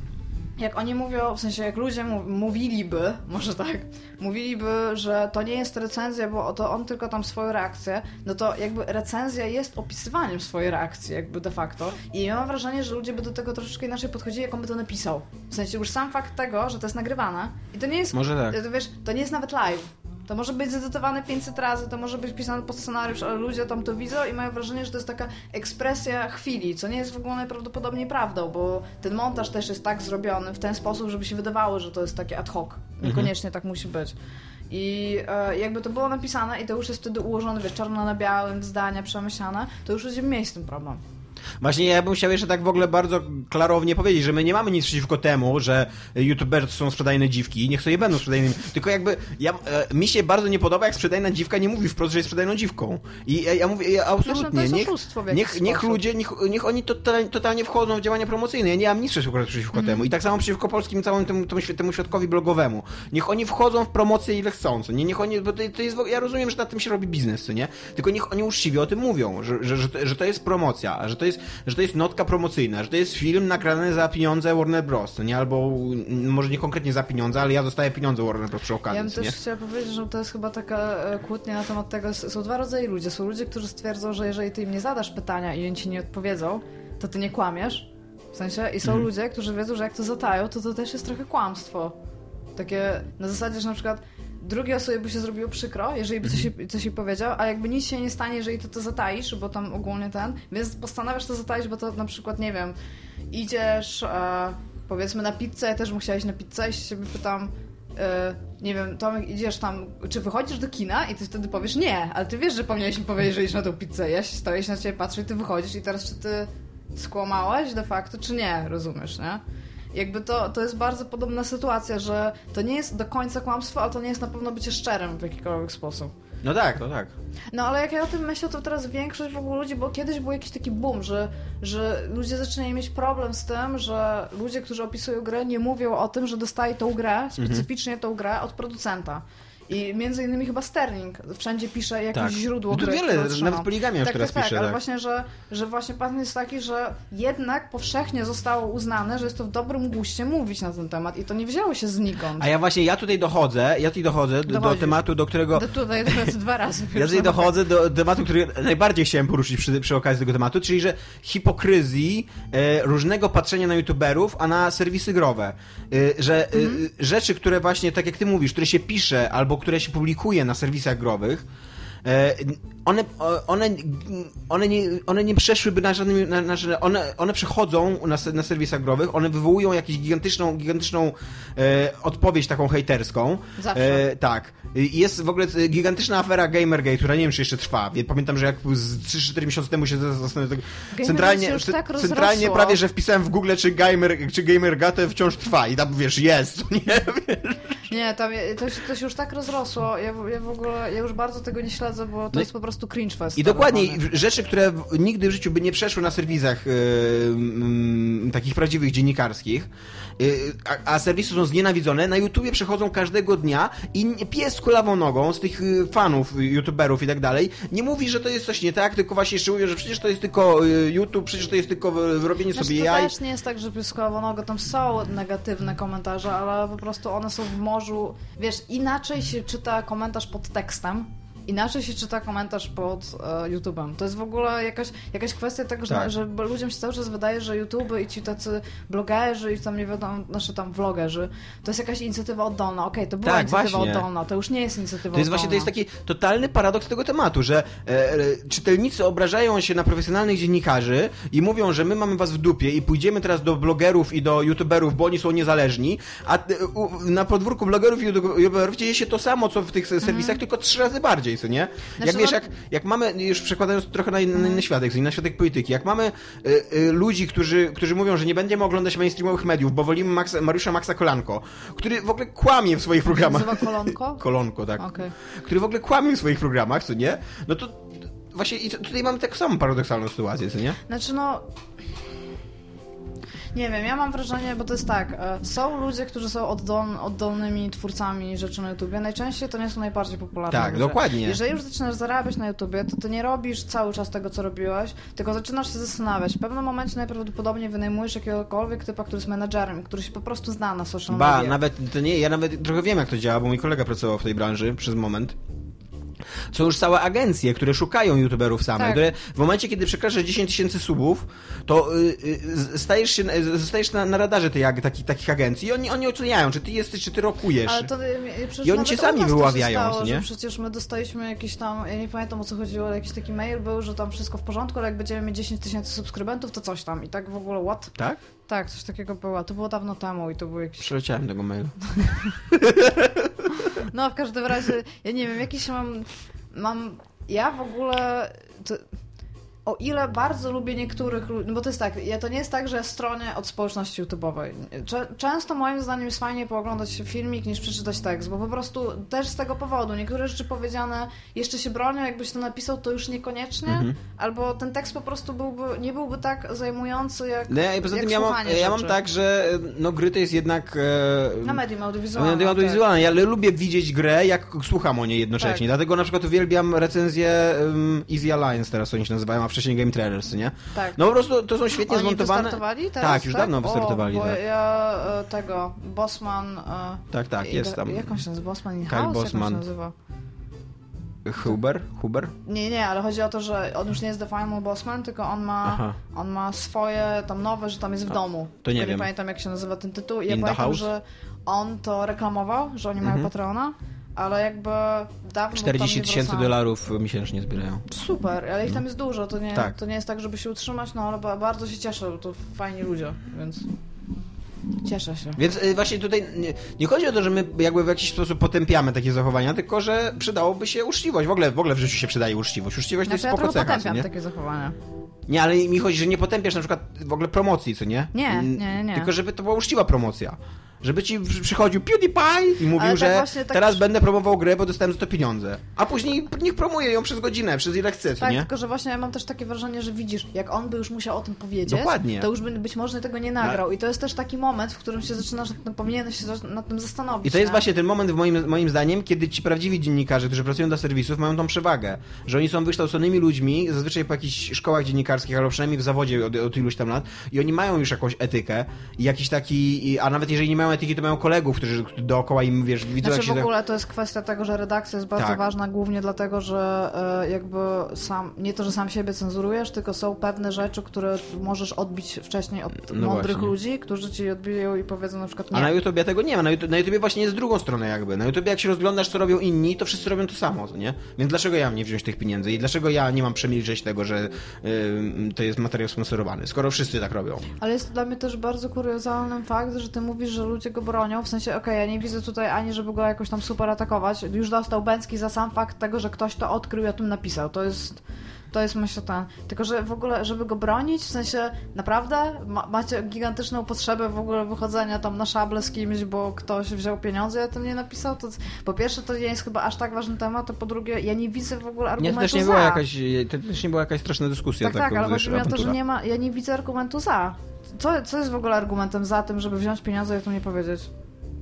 S3: jak oni mówią, w sensie jak ludzie mówiliby, (laughs) może tak, mówiliby, że to nie jest recenzja, bo to on tylko tam swoją reakcję, no to jakby recenzja jest opisywaniem swojej reakcji, jakby de facto. I ja mam wrażenie, że ludzie by do tego troszeczkę inaczej podchodzili, jak on by to napisał. W sensie już sam fakt tego, że to jest nagrywane i to nie jest,
S2: Może tak.
S3: to, wiesz, to nie jest nawet live. To może być zedytowane 500 razy, to może być pisane pod scenariusz, ale ludzie tam to widzą i mają wrażenie, że to jest taka ekspresja chwili, co nie jest w ogóle najprawdopodobniej prawdą, bo ten montaż też jest tak zrobiony w ten sposób, żeby się wydawało, że to jest takie ad hoc. Niekoniecznie tak musi być. I e, jakby to było napisane i to już jest wtedy ułożone, wiesz, czarno na białym, zdania przemyślane, to już będziemy mieli z tym problem.
S2: Właśnie ja bym chciał jeszcze tak w ogóle bardzo klarownie powiedzieć, że my nie mamy nic przeciwko temu, że youtuberzy są sprzedajne dziwki, niech sobie będą sprzedajnymi. Tylko jakby ja, e, mi się bardzo nie podoba, jak sprzedajna dziwka nie mówi wprost, że jest sprzedajną dziwką. I ja, ja mówię, ja absolutnie,
S3: jest
S2: niech, niech, niech ludzie, niech, niech oni totalnie, totalnie wchodzą w działania promocyjne. Ja nie mam nic przeciwko, przeciwko
S3: Mhm.
S2: temu. I tak samo przeciwko polskim całemu temu, temu, temu świadkowi blogowemu. Niech oni wchodzą w promocję ile chcą, co nie? Niech oni, bo to, to jest, ja rozumiem, że na tym się robi biznes, co nie? Tylko niech oni uczciwie o tym mówią, że, że, że, to, że to jest promocja, że to jest, że to jest notka promocyjna, że to jest film nagrany za pieniądze Warner Bros., nie? Albo mm, może nie konkretnie za pieniądze, ale ja dostaję pieniądze Warner Bros. przy okazji,
S3: Ja bym też chciała powiedzieć, że to jest chyba taka e, kłótnia na temat tego, są dwa rodzaje ludzi. Są ludzie, którzy stwierdzą, że jeżeli ty im nie zadasz pytania i oni ci nie odpowiedzą, to ty nie kłamiesz. W sensie, i są
S2: Mhm.
S3: ludzie, którzy wiedzą, że jak to zatają, to to też jest trochę kłamstwo. Takie na zasadzie, że na przykład drugiej osobie by się zrobiło przykro, jeżeli by coś,
S2: Mhm.
S3: jej- coś jej powiedział, a jakby nic się nie stanie, jeżeli ty to zataisz, bo tam ogólnie ten, więc postanawiasz to zataić, bo to na przykład, nie wiem, idziesz e, powiedzmy na pizzę, ja też bym chciała iść na pizzę i się ciebie pytam, e, nie wiem, Tomek, idziesz tam, czy wychodzisz do kina i ty wtedy powiesz nie, ale ty wiesz, że powinieneś mi powiedzieć, że idziesz na tą pizzę. Ja się stoję się na ciebie patrzę i ty wychodzisz i teraz czy ty skłamałeś de facto, czy nie, rozumiesz, nie? Jakby to, to jest bardzo podobna sytuacja, że to nie jest do końca kłamstwo, ale to nie jest na pewno bycie szczerym w jakikolwiek sposób.
S2: No tak, no tak.
S3: No ale jak ja o tym myślę, to teraz większość w ogóle ludzi, bo kiedyś był jakiś taki boom, że, że ludzie zaczynają mieć problem z tym, że ludzie, którzy opisują grę, nie mówią o tym, że dostaje tą grę, specyficznie tą grę od producenta. I między innymi chyba Sterling wszędzie pisze jakieś
S2: Tak.
S3: źródło
S2: No to
S3: gry,
S2: wiele,
S3: które otrzymał.
S2: nawet Poligami już
S3: tak,
S2: teraz
S3: tak, tak,
S2: pisze,
S3: ale
S2: tak.
S3: właśnie, że, że właśnie patent jest taki, że jednak powszechnie zostało uznane, że jest to w dobrym guście mówić na ten temat i to nie wzięło się znikąd.
S2: A ja właśnie, ja tutaj dochodzę, ja tutaj dochodzę do, do tematu, do którego...
S3: Do tutaj teraz dwa razy.
S2: Ja tutaj dochodzę do tematu, który najbardziej chciałem poruszyć przy, przy okazji tego tematu, czyli że hipokryzji e, różnego patrzenia na youtuberów, a na serwisy growe. E, że e, rzeczy, które właśnie, tak jak ty mówisz, które się pisze albo które się publikuje na serwisach growych, e, one, one, one, nie, one nie przeszłyby na żadnym. Na, na, żadne- one, one przychodzą na, na serwisach growych, one wywołują jakąś gigantyczną, gigantyczną e, odpowiedź taką hejterską.
S3: Zawsze.
S2: E, tak. Jest w ogóle e, gigantyczna afera Gamergate, która nie wiem, czy jeszcze trwa. Pamiętam, że jak z 3-4 miesiące temu się zastanawiałem. Centralnie,
S3: się już tak
S2: ce- centralnie prawie, że wpisałem w Google, czy, gamer, czy Gamergate wciąż trwa. I tam wiesz, jest, (laughs) nie?
S3: Nie, tam to się, to się już tak rozrosło. Ja, w- ja w ogóle ja już bardzo tego nie śledzę, bo to
S2: No
S3: jest po prostu cringe fest.
S2: I
S3: tak
S2: dokładnie, w- rzeczy, które nigdy w życiu by nie przeszły na serwisach yy, mm, takich prawdziwych dziennikarskich, yy, a, a serwisy są znienawidzone, na YouTubie przechodzą każdego dnia i pies z kulawą nogą z tych yy, fanów, yy, youtuberów i tak dalej, nie mówi, że to jest coś nie tak, tylko właśnie jeszcze mówi, że przecież to jest tylko YouTube, przecież to jest tylko robienie
S3: Znaczy,
S2: sobie
S3: to
S2: jaj.
S3: też nie jest tak, że pyskowo nogo tam są negatywne komentarze, ale po prostu one są w morzu. Wiesz, inaczej się czyta komentarz pod tekstem. Inaczej się czyta komentarz pod e, YouTube'em. To jest w ogóle jakaś, jakaś kwestia tego, że,
S2: Tak.
S3: że ludziom się cały czas wydaje, że YouTube i ci tacy blogerzy i tam nie wiadomo, znaczy tam vlogerzy, to jest jakaś inicjatywa oddolna. Okej, to była
S2: Tak,
S3: inicjatywa
S2: właśnie.
S3: oddolna, to już nie jest inicjatywa
S2: To jest właśnie to jest taki totalny paradoks tego tematu, że e, e, czytelnicy obrażają się na profesjonalnych dziennikarzy i mówią, że my mamy was w dupie i pójdziemy teraz do blogerów i do youtuberów, bo oni są niezależni, a e, na podwórku blogerów i youtuberów dzieje się to samo, co w tych serwisach, tylko trzy razy bardziej, co nie?
S3: Znaczy,
S2: Jak wiesz, jak, jak mamy, już przekładając trochę na inny, na inny światek, na światek polityki, jak mamy y, y, ludzi, którzy, którzy mówią, że nie będziemy oglądać mainstreamowych mediów, bo wolimy Maxa, Mariusza Maxa Kolanko, który w ogóle kłamie w swoich programach.
S3: Nazywa kolonko? (laughs)
S2: Kolonko, tak.
S3: Okej.
S2: Który w ogóle kłamie w swoich programach, co nie? No to właśnie i tutaj mamy tak samą paradoksalną sytuację, co nie?
S3: Znaczy no... Nie wiem, ja mam wrażenie, bo to jest tak, e, są ludzie, którzy są oddol, oddolnymi twórcami rzeczy na YouTubie, najczęściej to nie są najbardziej popularne
S2: Tak, dokładnie.
S3: Jeżeli już zaczynasz zarabiać na YouTubie, to ty nie robisz cały czas tego, co robiłeś, tylko zaczynasz się zastanawiać. W pewnym momencie najprawdopodobniej wynajmujesz jakiegokolwiek typa, który jest menadżerem, który się po prostu zna na social
S2: Ba,
S3: media.
S2: nawet to nie, ja nawet trochę wiem jak to działa, bo mój kolega pracował w tej branży przez moment. Są już całe agencje, które szukają youtuberów same,
S3: Tak.
S2: które w momencie, kiedy przekraczasz 10 tysięcy subów, to y, y, stajesz się, y, zostajesz na, na radarze tej, ag- takich, takich agencji i oni, oni oceniają, czy ty jesteś, czy ty rokujesz.
S3: Ale to
S2: I oni cię sami wyławiają,
S3: stało,
S2: nie?
S3: Przecież my dostaliśmy jakiś tam, ja nie pamiętam o co chodziło, ale jakiś taki mail był, że tam wszystko w porządku, ale jak będziemy mieć 10 tysięcy subskrybentów, to coś tam. I tak w ogóle what?
S2: Tak?
S3: Tak, coś takiego było. To było dawno temu i to był jakiś...
S2: Przeleciałem tego maila. (laughs)
S3: No w każdym razie, ja nie wiem, jakiś mam... Mam... Ja w ogóle... To... O ile bardzo lubię niektórych ludzi, no bo to jest tak, ja to nie jest tak, że ja stronię od społeczności YouTube'owej. Często moim zdaniem jest fajnie pooglądać filmik niż przeczytać tekst, bo po prostu też z tego powodu niektóre rzeczy powiedziane jeszcze się bronią, jakbyś to napisał, to już niekoniecznie,
S2: Mhm.
S3: albo ten tekst po prostu byłby, nie byłby tak zajmujący jak,
S2: No, i poza tym ja mam, ja mam tak, że no, gry to jest jednak... E,
S3: Na medium audiowizualnym.
S2: No, medium audiowizualne, ale lubię widzieć grę, jak słucham o niej jednocześnie.
S3: Tak.
S2: Dlatego na przykład uwielbiam recenzję um, Easy Alliance, teraz oni się nazywają, a wcześniej Game Trailers, nie?
S3: Tak.
S2: No po prostu to są świetnie
S3: Oni
S2: zmontowane.
S3: wystartowali teraz?
S2: Tak, już dawno wystartowali,
S3: O, bo
S2: tak.
S3: ja e, tego, Bosman... E,
S2: Tak, tak,
S3: i-
S2: jest tam.
S3: Jak on się nazywa? Bosman i
S2: Kyle
S3: House? Jak on
S2: Bosman.
S3: się nazywa?
S2: Huber? Huber?
S3: Nie, nie, ale chodzi o to, że on już nie jest The Final Bossman, tylko on ma,
S2: Aha.
S3: on ma swoje tam nowe, że tam jest w domu.
S2: to nie
S3: Tylko
S2: wiem.
S3: pamiętam, jak się nazywa ten tytuł. I ja
S2: In the
S3: pamiętam,
S2: House?
S3: że on to reklamował, że oni
S2: Mhm.
S3: mają Patreona, ale jakby dawno
S2: 40
S3: tam nie
S2: tysięcy dolarów miesięcznie zbierają.
S3: Super, ale ich tam jest dużo, to nie,
S2: Tak.
S3: to nie jest tak, żeby się utrzymać, no ale ba- bardzo się cieszę, bo to fajni ludzie, więc cieszę się.
S2: Więc y, właśnie tutaj nie, nie chodzi o to, że my jakby w jakiś sposób potępiamy takie zachowania, tylko że przydałoby się uczciwość. W ogóle, w ogóle w życiu się przydaje uczciwość. Uczciwość
S3: Znaczy,
S2: to
S3: ja
S2: jest spoko
S3: trochę
S2: cecha,
S3: potępiam
S2: nie?
S3: takie zachowania.
S2: Nie, ale mi chodzi, że nie potępiasz na przykład w ogóle promocji, co nie?
S3: Nie, nie, nie.
S2: Tylko żeby to była uczciwa promocja. Żeby ci przy- przychodził PewDiePie i mówił,
S3: tak
S2: że
S3: tak
S2: teraz
S3: przy-
S2: będę promował grę, bo dostałem za to pieniądze. A później niech promuje ją przez godzinę, przez ile chce,
S3: Tak,
S2: nie?
S3: tylko że właśnie ja mam też takie wrażenie, że widzisz, jak on by już musiał o tym powiedzieć,
S2: Dokładnie.
S3: to już by być może tego nie nagrał. I to jest też taki moment, w którym się zaczynasz, nad tym- powinieneś się nad tym zastanowić.
S2: I to jest
S3: nie?
S2: właśnie ten moment, w moim, moim zdaniem, kiedy ci prawdziwi dziennikarze, którzy pracują dla serwisów, mają tą przewagę, że oni są wykształconymi ludźmi, zazwyczaj po jakichś szkołach dziennikarskich, albo przynajmniej w zawodzie od, od iluś tam lat, i oni mają już jakąś etykę i jakiś taki, a nawet jeżeli nie mają etyki, to mają kolegów, którzy dookoła im, wiesz, widzą
S3: Znaczy
S2: jak
S3: w
S2: tak-
S3: ogóle to jest kwestia tego, że redakcja jest bardzo
S2: Tak.
S3: ważna głównie dlatego, że e, jakby sam, nie to, że sam siebie cenzurujesz, tylko są pewne rzeczy, które możesz odbić wcześniej od
S2: No
S3: mądrych
S2: właśnie.
S3: ludzi, którzy ci odbiją i powiedzą na przykład nie.
S2: A na YouTubie tego nie ma. Na YouTube, na YouTubie właśnie jest drugą stronę jakby. Na YouTubie jak się rozglądasz, co robią inni, to wszyscy robią to samo, nie? Więc dlaczego ja mam nie wziąć tych pieniędzy? I dlaczego ja nie mam przemilczeć tego, że to jest materiał sponsorowany, skoro wszyscy tak robią?
S3: Ale jest dla mnie też bardzo kuriozalnym fakt, że ty mówisz, że ludzie go bronią, w sensie, okej, ja nie widzę tutaj ani, żeby go jakoś tam super atakować, już dostał Bęcki za sam fakt tego, że ktoś to odkrył i o tym napisał, to jest... To jest myślę ten. Tylko, że w ogóle, żeby go bronić, w sensie naprawdę ma, macie gigantyczną potrzebę w ogóle wychodzenia tam na szable z kimś, bo ktoś wziął pieniądze i o tym nie napisał. To, po pierwsze, to nie jest chyba aż tak ważny temat, a po drugie, ja nie widzę w ogóle
S2: Nie,
S3: argumentu
S2: to też nie
S3: za.
S2: była jakaś, to też nie była jakaś straszna dyskusja.
S3: Tak, tak,
S2: taka,
S3: ale chodzi mi o to, że nie ma, ja nie widzę argumentu za. Co, co jest w ogóle argumentem za tym, żeby wziąć pieniądze i o tym nie powiedzieć?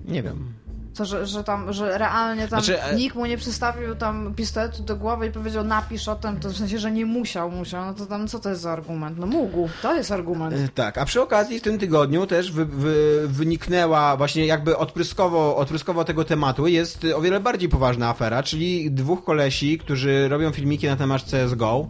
S2: Nie wiem.
S3: Co, że, że tam, że realnie tam
S2: Znaczy, e-
S3: nikt mu nie przystawił tam pistoletu do głowy i powiedział napisz o tym, to w sensie, że nie musiał, musiał, no to tam co to jest za argument? No mógł, to jest argument.
S2: E, Tak, a przy okazji w tym tygodniu też wy, wy, wyniknęła właśnie jakby odpryskowo, odpryskowo tego tematu jest o wiele bardziej poważna afera, czyli dwóch kolesi, którzy robią filmiki na temat CSGO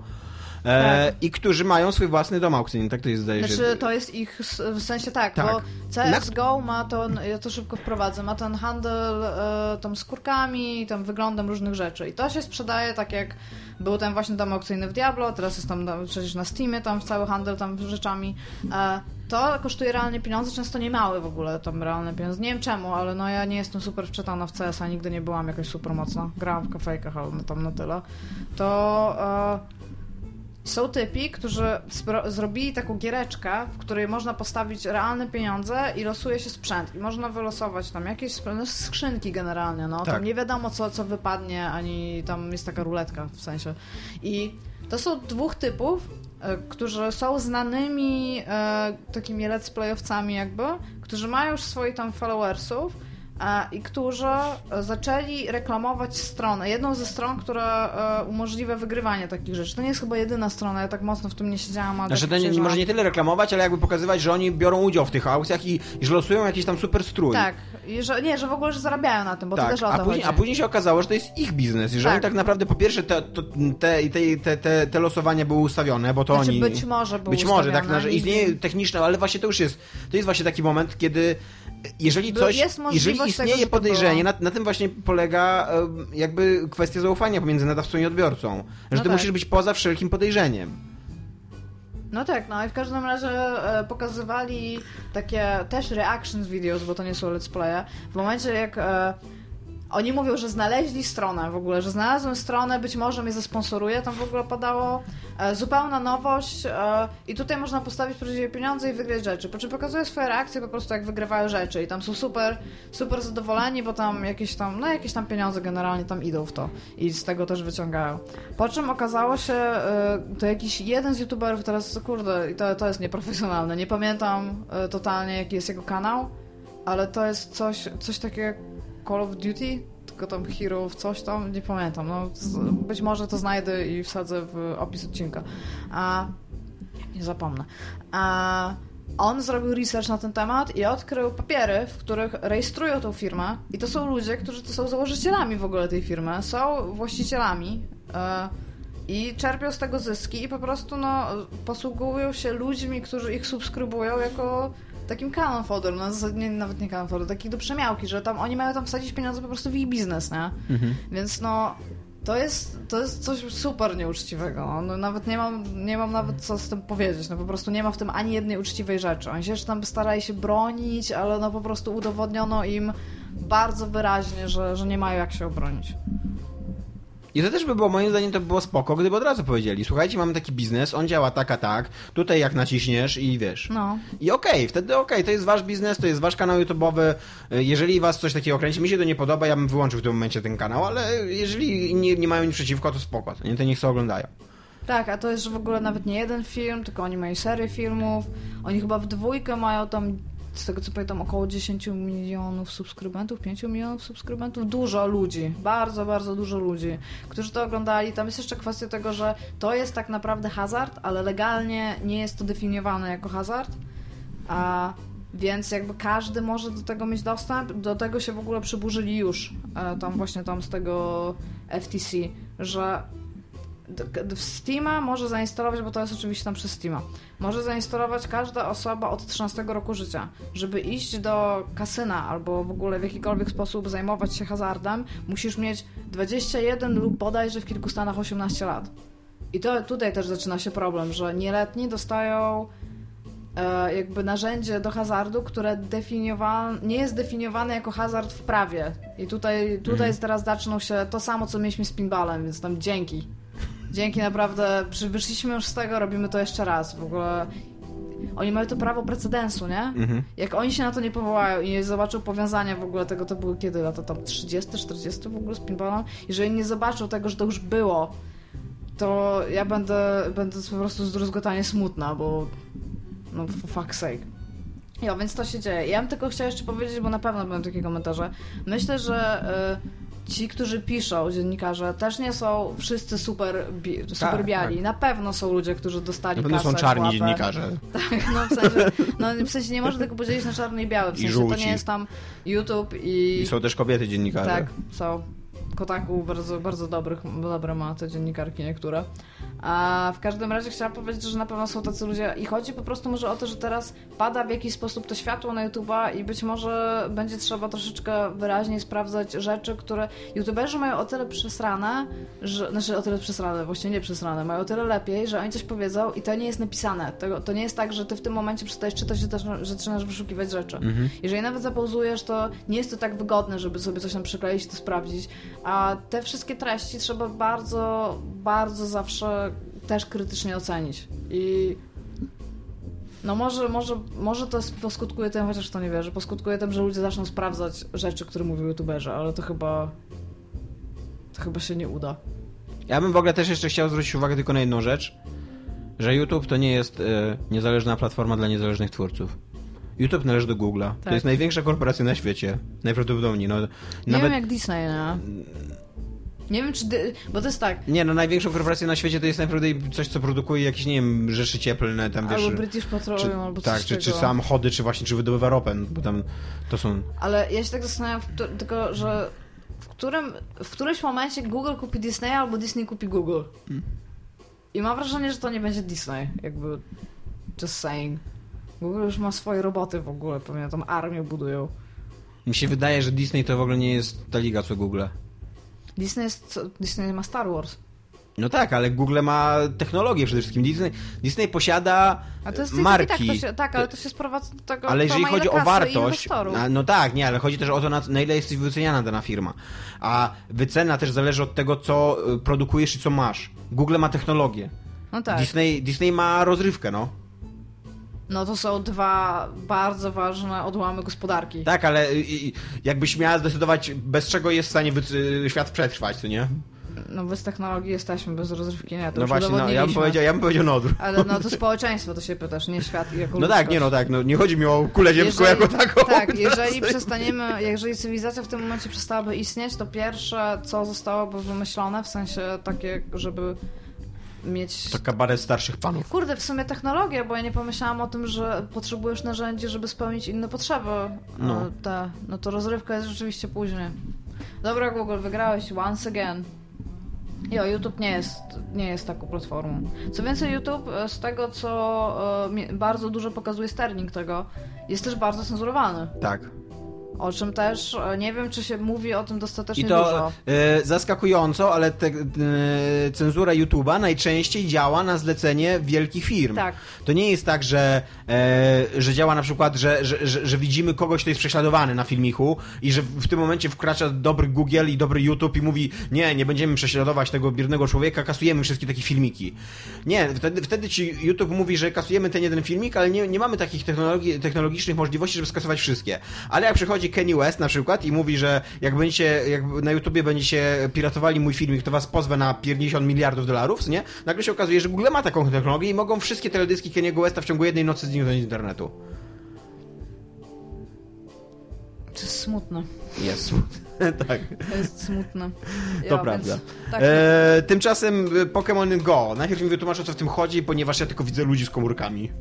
S2: e, i którzy mają swój własny dom aukcyjny, tak to jest zdaje się.
S3: Znaczy, to jest ich, w sensie tak,
S2: Tak.
S3: bo CSGO ma to, ja to szybko wprowadzę, ma ten handel e, tam skórkami, tam wyglądem różnych rzeczy i to się sprzedaje tak jak był ten właśnie dom aukcyjny w Diablo, teraz jest tam przecież na Steamie tam cały handel tam rzeczami e, to kosztuje realnie pieniądze, często nie małe w ogóle tam realne pieniądze. Nie wiem czemu, ale no ja nie jestem super wczytana w CS-a, nigdy nie byłam jakoś super mocna. Grałam w kafejkach, ale no tam na tyle. To e, są typi, którzy zrobili taką giereczkę, w której można postawić realne pieniądze i losuje się sprzęt. I można wylosować tam jakieś no, skrzynki generalnie, no. Tak. Tam nie wiadomo co, co wypadnie, ani tam jest taka ruletka w sensie. I to są dwóch typów, E, którzy są znanymi e, takimi let's playowcami jakby, którzy mają już swoich tam followersów i którzy zaczęli reklamować stronę. Jedną ze stron, która e, umożliwia wygrywanie takich rzeczy. To nie jest chyba jedyna strona, ja tak mocno w tym nie siedziałam. Ale
S2: znaczy, to nie, może nie tyle reklamować, ale jakby pokazywać, że oni biorą udział w tych aukcjach i, i że losują jakiś tam super strój.
S3: Tak, I że, nie, że w ogóle że zarabiają na tym, bo tak. to też o
S2: to a później,
S3: chodzi.
S2: a później się okazało, że to jest ich biznes i że tak. oni tak naprawdę po pierwsze te, te, te, te, te, te losowania były ustawione, bo to
S3: znaczy,
S2: oni...
S3: być może były
S2: Być może, tak, że istnieje techniczne, ale właśnie to już jest, to jest właśnie taki moment, kiedy jeżeli coś, jeżeli istnieje podejrzenie, na, na, tym właśnie polega jakby kwestia zaufania pomiędzy nadawcą i odbiorcą. Że no ty tak. musisz być poza wszelkim podejrzeniem.
S3: No tak, no i w każdym razie e, pokazywali takie też reactions videos, bo to nie są let's playe. W momencie jak e, oni mówią, że znaleźli stronę w ogóle, że znalazłem stronę, być może mnie zasponsoruje, tam w ogóle padało e, zupełna nowość e, i tutaj można postawić prawdziwe pieniądze i wygrać rzeczy. Po czym pokazuje swoje reakcje po prostu jak wygrywają rzeczy i tam są super, super zadowoleni, bo tam jakieś tam, no jakieś tam pieniądze generalnie tam idą w to i z tego też wyciągają. Po czym okazało się, e, to jakiś jeden z youtuberów teraz, kurde, to, to jest nieprofesjonalne, nie pamiętam e, totalnie jaki jest jego kanał, ale to jest coś, coś takiego Call of Duty, tylko tam Hero coś tam, nie pamiętam. No, być może to znajdę i wsadzę w opis odcinka. A nie zapomnę. A on zrobił research na ten temat i odkrył papiery, w których rejestrują tą firmę. I to są ludzie, którzy to są założycielami w ogóle tej firmy, są właścicielami. E, i czerpią z tego zyski i po prostu no, posługują się ludźmi, którzy ich subskrybują jako takim canon fodder, no nie, nawet nie canon fodder, taki do przemiałki, że tam oni mają tam wsadzić pieniądze po prostu w ich biznes, nie? Mhm. Więc no to jest, to jest coś super nieuczciwego. No. no, nawet nie mam, nie mam nawet co z tym powiedzieć. No po prostu nie ma w tym ani jednej uczciwej rzeczy. Oni się jeszcze tam starali się bronić, ale no po prostu udowodniono im bardzo wyraźnie, że, że nie mają jak się obronić.
S2: I to też by było, moim zdaniem, to by było spoko, gdyby od razu powiedzieli, słuchajcie, mamy taki biznes, on działa tak, a tak, tutaj jak naciśniesz i wiesz.
S3: No.
S2: I okej, okay, wtedy okej, okay, to jest wasz biznes, to jest wasz kanał YouTube'owy, jeżeli was coś takiego kręci, mi się to nie podoba, ja bym wyłączył w tym momencie ten kanał, ale jeżeli nie, nie mają nic przeciwko, to spoko, to nie, to niech sobie oglądają.
S3: Tak, a to jest w ogóle nawet nie jeden film, tylko oni mają serię filmów. Oni chyba w dwójkę mają tam z tego co pamiętam, około 10 milionów subskrybentów, 5 milionów subskrybentów. Dużo ludzi, bardzo, bardzo dużo ludzi, którzy to oglądali. Tam jest jeszcze kwestia tego, że to jest tak naprawdę hazard, ale legalnie nie jest to definiowane jako hazard. A więc jakby każdy może do tego mieć dostęp. Do tego się w ogóle przyburzyli już e, tam właśnie tam z tego FTC, że w Steama może zainstalować, bo to jest oczywiście tam przez Steama, może zainstalować każda osoba od 13 roku życia. Żeby iść do kasyna albo w ogóle w jakikolwiek sposób zajmować się hazardem, musisz mieć 21 lub bodajże w kilku stanach 18 lat. I to tutaj też zaczyna się problem, że nieletni dostają e, jakby narzędzie do hazardu, które nie jest definiowane jako hazard w prawie. I tutaj, tutaj mhm. teraz zaczną się to samo, co mieliśmy z pinballem, więc tam dzięki. Dzięki naprawdę, wyszliśmy już z tego, robimy to jeszcze raz. W ogóle oni mają to prawo precedensu, nie? Mhm. Jak oni się na to nie powołają i nie zobaczą powiązania w ogóle tego, to były kiedy lata tam 30, 40 w ogóle z pinballem, jeżeli nie zobaczą tego, że to już było, to ja będę, będę po prostu zdruzgotanie smutna, bo no for fuck's sake. Ja, więc to się dzieje. Ja bym tylko chciała jeszcze powiedzieć, bo na pewno będą takie komentarze. Myślę, że y, ci, którzy piszą, dziennikarze, też nie są wszyscy super, bi super tak, biali. Tak. Na pewno są ludzie, którzy dostali
S2: Na pewno są czarni dziennikarze. (laughs)
S3: Tak, no w sensie, no w sensie nie można tego podzielić na czarny i biały. W sensie to nie jest tam YouTube i...
S2: I są też kobiety dziennikarze.
S3: Tak, są. Kotaku bardzo, bardzo dobrych, dobre ma te dziennikarki niektóre. A w każdym razie chciałam powiedzieć, że na pewno są tacy ludzie i chodzi po prostu może o to, że teraz pada w jakiś sposób to światło na YouTube'a i być może będzie trzeba troszeczkę wyraźniej sprawdzać rzeczy, które YouTuberzy mają o tyle przesrane, że, znaczy o tyle przesrane, właśnie nie przesrane, mają o tyle lepiej, że oni coś powiedzą i to nie jest napisane. To, to nie jest tak, że ty w tym momencie przestajesz czytać, że, zaczynasz- wyszukiwać rzeczy. Jeżeli nawet zapauzujesz, to nie jest to tak wygodne, żeby sobie coś tam przykleić i to sprawdzić. A te wszystkie treści trzeba bardzo, bardzo zawsze też krytycznie ocenić. I no może, może, może to poskutkuje tym, chociaż to nie wierzę, poskutkuje tym, że ludzie zaczną sprawdzać rzeczy, które mówią youtuberzy, ale to chyba to chyba się nie uda.
S2: Ja bym w ogóle też jeszcze chciał zwrócić uwagę tylko na jedną rzecz, że YouTube to nie jest e, niezależna platforma dla niezależnych twórców. YouTube należy do Google'a. To
S3: Tak.
S2: jest największa korporacja na świecie. Najprawdopodobniej. No,
S3: Nie
S2: nawet...
S3: wiem jak Disney, nie? Nie wiem czy... Dy... Bo to jest tak,
S2: Nie, no największą korporacją na świecie to jest naprawdę coś, co produkuje jakieś, nie wiem, rzeczy cieplne, tam wiesz...
S3: albo British Petroleum,
S2: czy,
S3: albo
S2: tak,
S3: coś
S2: czy, czy
S3: takiego.
S2: samochody, czy właśnie, czy wydobywa ropę, bo tam to są...
S3: Ale ja się tak zastanawiam, tylko że w, którym, w którymś momencie Google kupi Disneya albo Disney kupi Google. I mam wrażenie, że to nie będzie Disney. Jakby just saying. Google już ma swoje roboty w ogóle, pewnie tam armię budują.
S2: Mi się wydaje, że Disney to w ogóle nie jest ta liga co Google.
S3: Disney, jest, Disney ma Star Wars.
S2: No tak, ale Google ma technologię przede wszystkim. Disney, Disney posiada
S3: A to jest
S2: marki.
S3: Tak, to się, tak, ale to się sprowadza do tego,
S2: Ale jeżeli chodzi o wartość, a, no tak, nie, ale chodzi też o to, na, na ile jesteś wyceniana dana firma. A wycena też zależy od tego, co y, produkujesz i co masz. Google ma technologię.
S3: No tak.
S2: Disney, Disney ma rozrywkę, no.
S3: No to są dwa bardzo ważne odłamy gospodarki.
S2: Tak, ale jakbyś miała zdecydować, bez czego jest w stanie y, świat przetrwać, co nie?
S3: No bez technologii jesteśmy, bez rozrywki nie. To
S2: No właśnie, no, ja bym powiedział, ja bym powiedział no.
S3: Ale no to społeczeństwo to się pytasz, nie świat i jako
S2: No tak,
S3: ludzkość.
S2: nie no tak, no nie chodzi mi o kulę ziemską
S3: Jeżeli-
S2: jako taką.
S3: Tak, jeżeli przestaniemy, jeżeli cywilizacja w tym momencie przestałaby istnieć, to pierwsze, co zostałoby wymyślone, w sensie takie, żeby mieć...
S2: To kabaret starszych panów.
S3: Kurde, w sumie technologia, bo ja nie pomyślałam o tym, że potrzebujesz narzędzi, żeby spełnić inne potrzeby.
S2: No.
S3: Te, no to rozrywka jest rzeczywiście później. Dobra, Google, wygrałeś once again. Jo, YouTube nie jest, nie jest taką platformą. Co więcej, YouTube e, z tego, co mi- bardzo dużo pokazuje sterling tego, jest też bardzo cenzurowany.
S2: Tak.
S3: O czym też e, nie wiem, czy się mówi o tym dostatecznie
S2: I to
S3: dużo.
S2: e, zaskakująco, ale te, e, cenzura YouTube'a najczęściej działa na zlecenie wielkich firm.
S3: Tak.
S2: To nie jest tak, że, e, że działa na przykład, że, że, że, że widzimy kogoś, kto jest prześladowany na filmiku i że w tym momencie wkracza dobry Google i dobry YouTube i mówi nie, nie będziemy prześladować tego biednego człowieka, kasujemy wszystkie takie filmiki. Nie, wtedy, wtedy ci YouTube mówi, że kasujemy ten jeden filmik, ale nie, nie mamy takich technologii, technologicznych możliwości, żeby skasować wszystkie. Ale jak przychodzi Kenny West na przykład i mówi, że jak będziecie, jak na YouTubie będziecie piratowali mój filmik, to was pozwę na 50 miliardów dolarów, nie? Nagle się okazuje, że Google ma taką technologię i mogą wszystkie teledyski Kenny'ego Westa w ciągu jednej nocy zniknąć z internetu.
S3: To jest smutne.
S2: Jest. (laughs) tak.
S3: To jest smutne.
S2: To
S3: Ja,
S2: prawda.
S3: Więc, tak,
S2: E, tymczasem e, Pokémon Go. Najpierw mi wytłumaczę, co w tym chodzi, ponieważ ja tylko widzę ludzi z komórkami.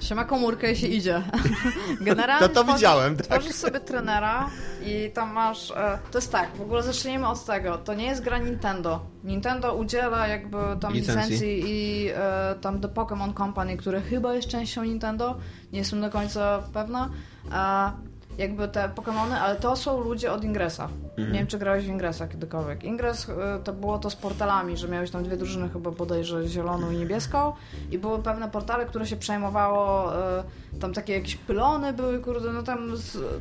S3: Się ma komórkę i się idzie. (laughs) Generalnie
S2: No to
S3: tworzysz-
S2: widziałem, tak.
S3: Tworzysz sobie trenera i tam masz... E, to jest tak, w ogóle zacznijmy od tego. To nie jest gra Nintendo. Nintendo udziela jakby tam
S2: Licencji.
S3: licencji, i e, tam The Pokémon Company, które chyba jest częścią Nintendo. Nie jestem do końca pewna. A jakby te Pokémony, ale to są ludzie od Ingresa.
S2: Mhm.
S3: Nie wiem, czy grałeś w Ingresa kiedykolwiek. Ingres e, to było to z portalami, że miałeś tam dwie drużyny, chyba bodajże zieloną i niebieską i były pewne portale, które się przejmowało, e, tam takie jakieś pylony były, kurde, no tam,